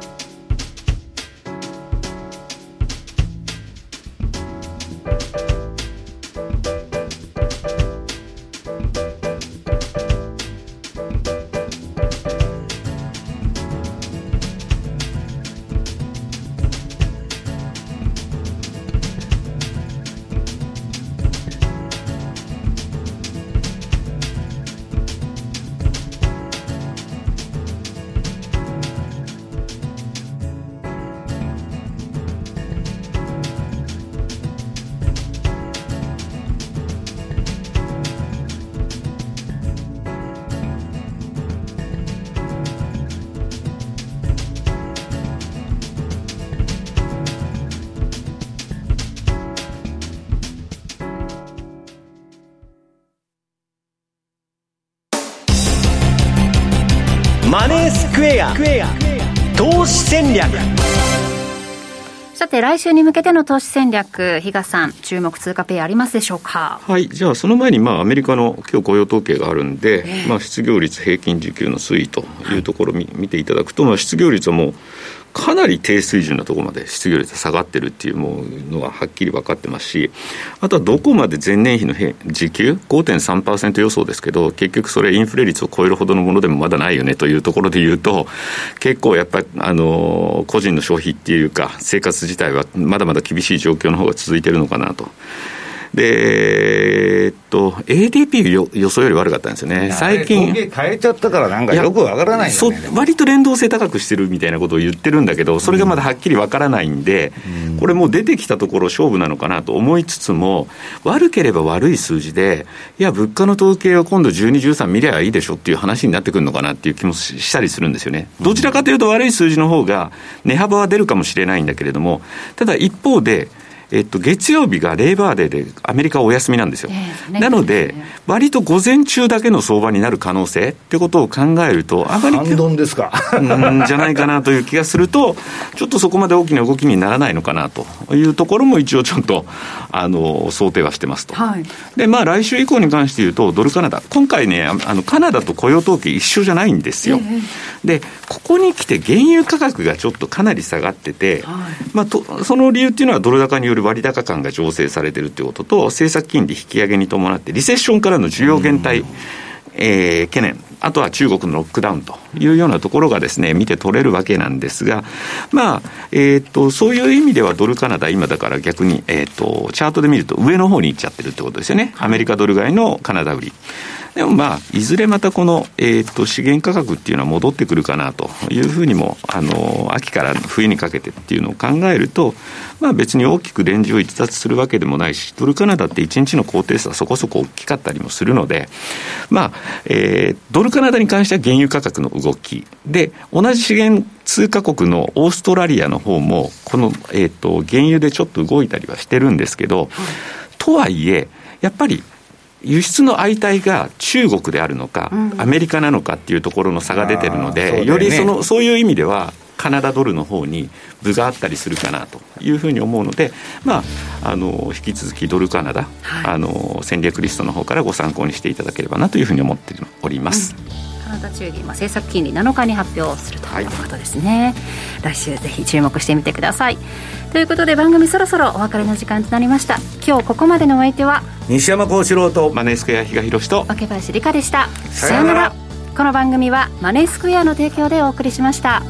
来週に向けての投資戦略、比嘉さん、注目通貨ペアありますでしょうか？はい、じゃあ、その前に、まあ、アメリカの今日雇用統計があるんで、えー、まあ、失業率、平均時給の推移というところを見,、見ていただくと、まあ、失業率はもう、かなり低水準なところまで失業率が下がってるっていうものがはっきり分かってますし、あとはどこまで前年比の時給、5.3%予想ですけど、結局それ、インフレ率を超えるほどのものでもまだないよねというところでいうと、結構やっぱり、あの個人の消費っていうか、生活自体はまだまだ厳しい状況の方が続いてるのかなと。で、えっと、ADP よ予想より悪かったんですよね。最近。変えちゃったからなんかよくわからないよね。割と連動性高くしてるみたいなことを言ってるんだけど、それがまだはっきりわからないんで、うん、これもう出てきたところ勝負なのかなと思いつつも、悪ければ悪い数字で、いや、物価の統計は今度12、13見りゃいいでしょっていう話になってくるのかなっていう気もしたりするんですよね。どちらかというと悪い数字の方が値幅は出るかもしれないんだけれども、ただ一方で、えっと、月曜日がレーバーデーでアメリカはお休みなんですよ。えー、なので、割と午前中だけの相場になる可能性ってことを考えると、あまり。ですか？うんじゃないかなという気がすると、ちょっとそこまで大きな動きにならないのかなというところも一応ちょっと、あの、想定はしてますと。はい、で、まあ来週以降に関して言うと、ドルカナダ。今回ね、あの、カナダと雇用統計一緒じゃないんですよ。えー、で、ここに来て原油価格がちょっとかなり下がってて、はい、まあと、その理由っていうのはドル高による割高感が醸成されてるということと、政策金利引き上げに伴って、リセッションからの需要減退、えー、懸念、あとは中国のロックダウンというようなところがですね、見て取れるわけなんですが、まあ、えっ、ー、と、そういう意味ではドルカナダ、今だから逆に、えっ、ー、と、チャートで見ると上の方に行っちゃってるってことですよね。アメリカドル買いのカナダ売り。でもまあ、いずれまたこの、えっ、と、資源価格っていうのは戻ってくるかなというふうにも、あの、秋から冬にかけてっていうのを考えると、まあ別に大きくレンジを逸脱するわけでもないし、ドルカナダって1日の高低差はそこそこ大きかったりもするので、まあ、えー、ドルカナダに関しては原油価格の動き。で、同じ資源通貨国のオーストラリアの方も、この、えっ、と、原油でちょっと動いたりはしてるんですけど、とはいえ、やっぱり輸出の相対が中国であるのか、アメリカなのかっていうところの差が出てるので、よりそのそういう意味では、カナダドルの方に分があったりするかなというふうに思うので、まあ、あの引き続きドルカナダ、はい、あの戦略リストの方からご参考にしていただければなというふうに思っております。うん。カナダ中銀、まあ、政策金利7日に発表するということですね、はい、来週ぜひ注目してみてください。ということで番組そろそろお別れの時間となりました。今日ここまでのお相手は西山幸四郎とマネースクエア比嘉宏と若林理香でした。さようなら。この番組はマネースクエアの提供でお送りしました。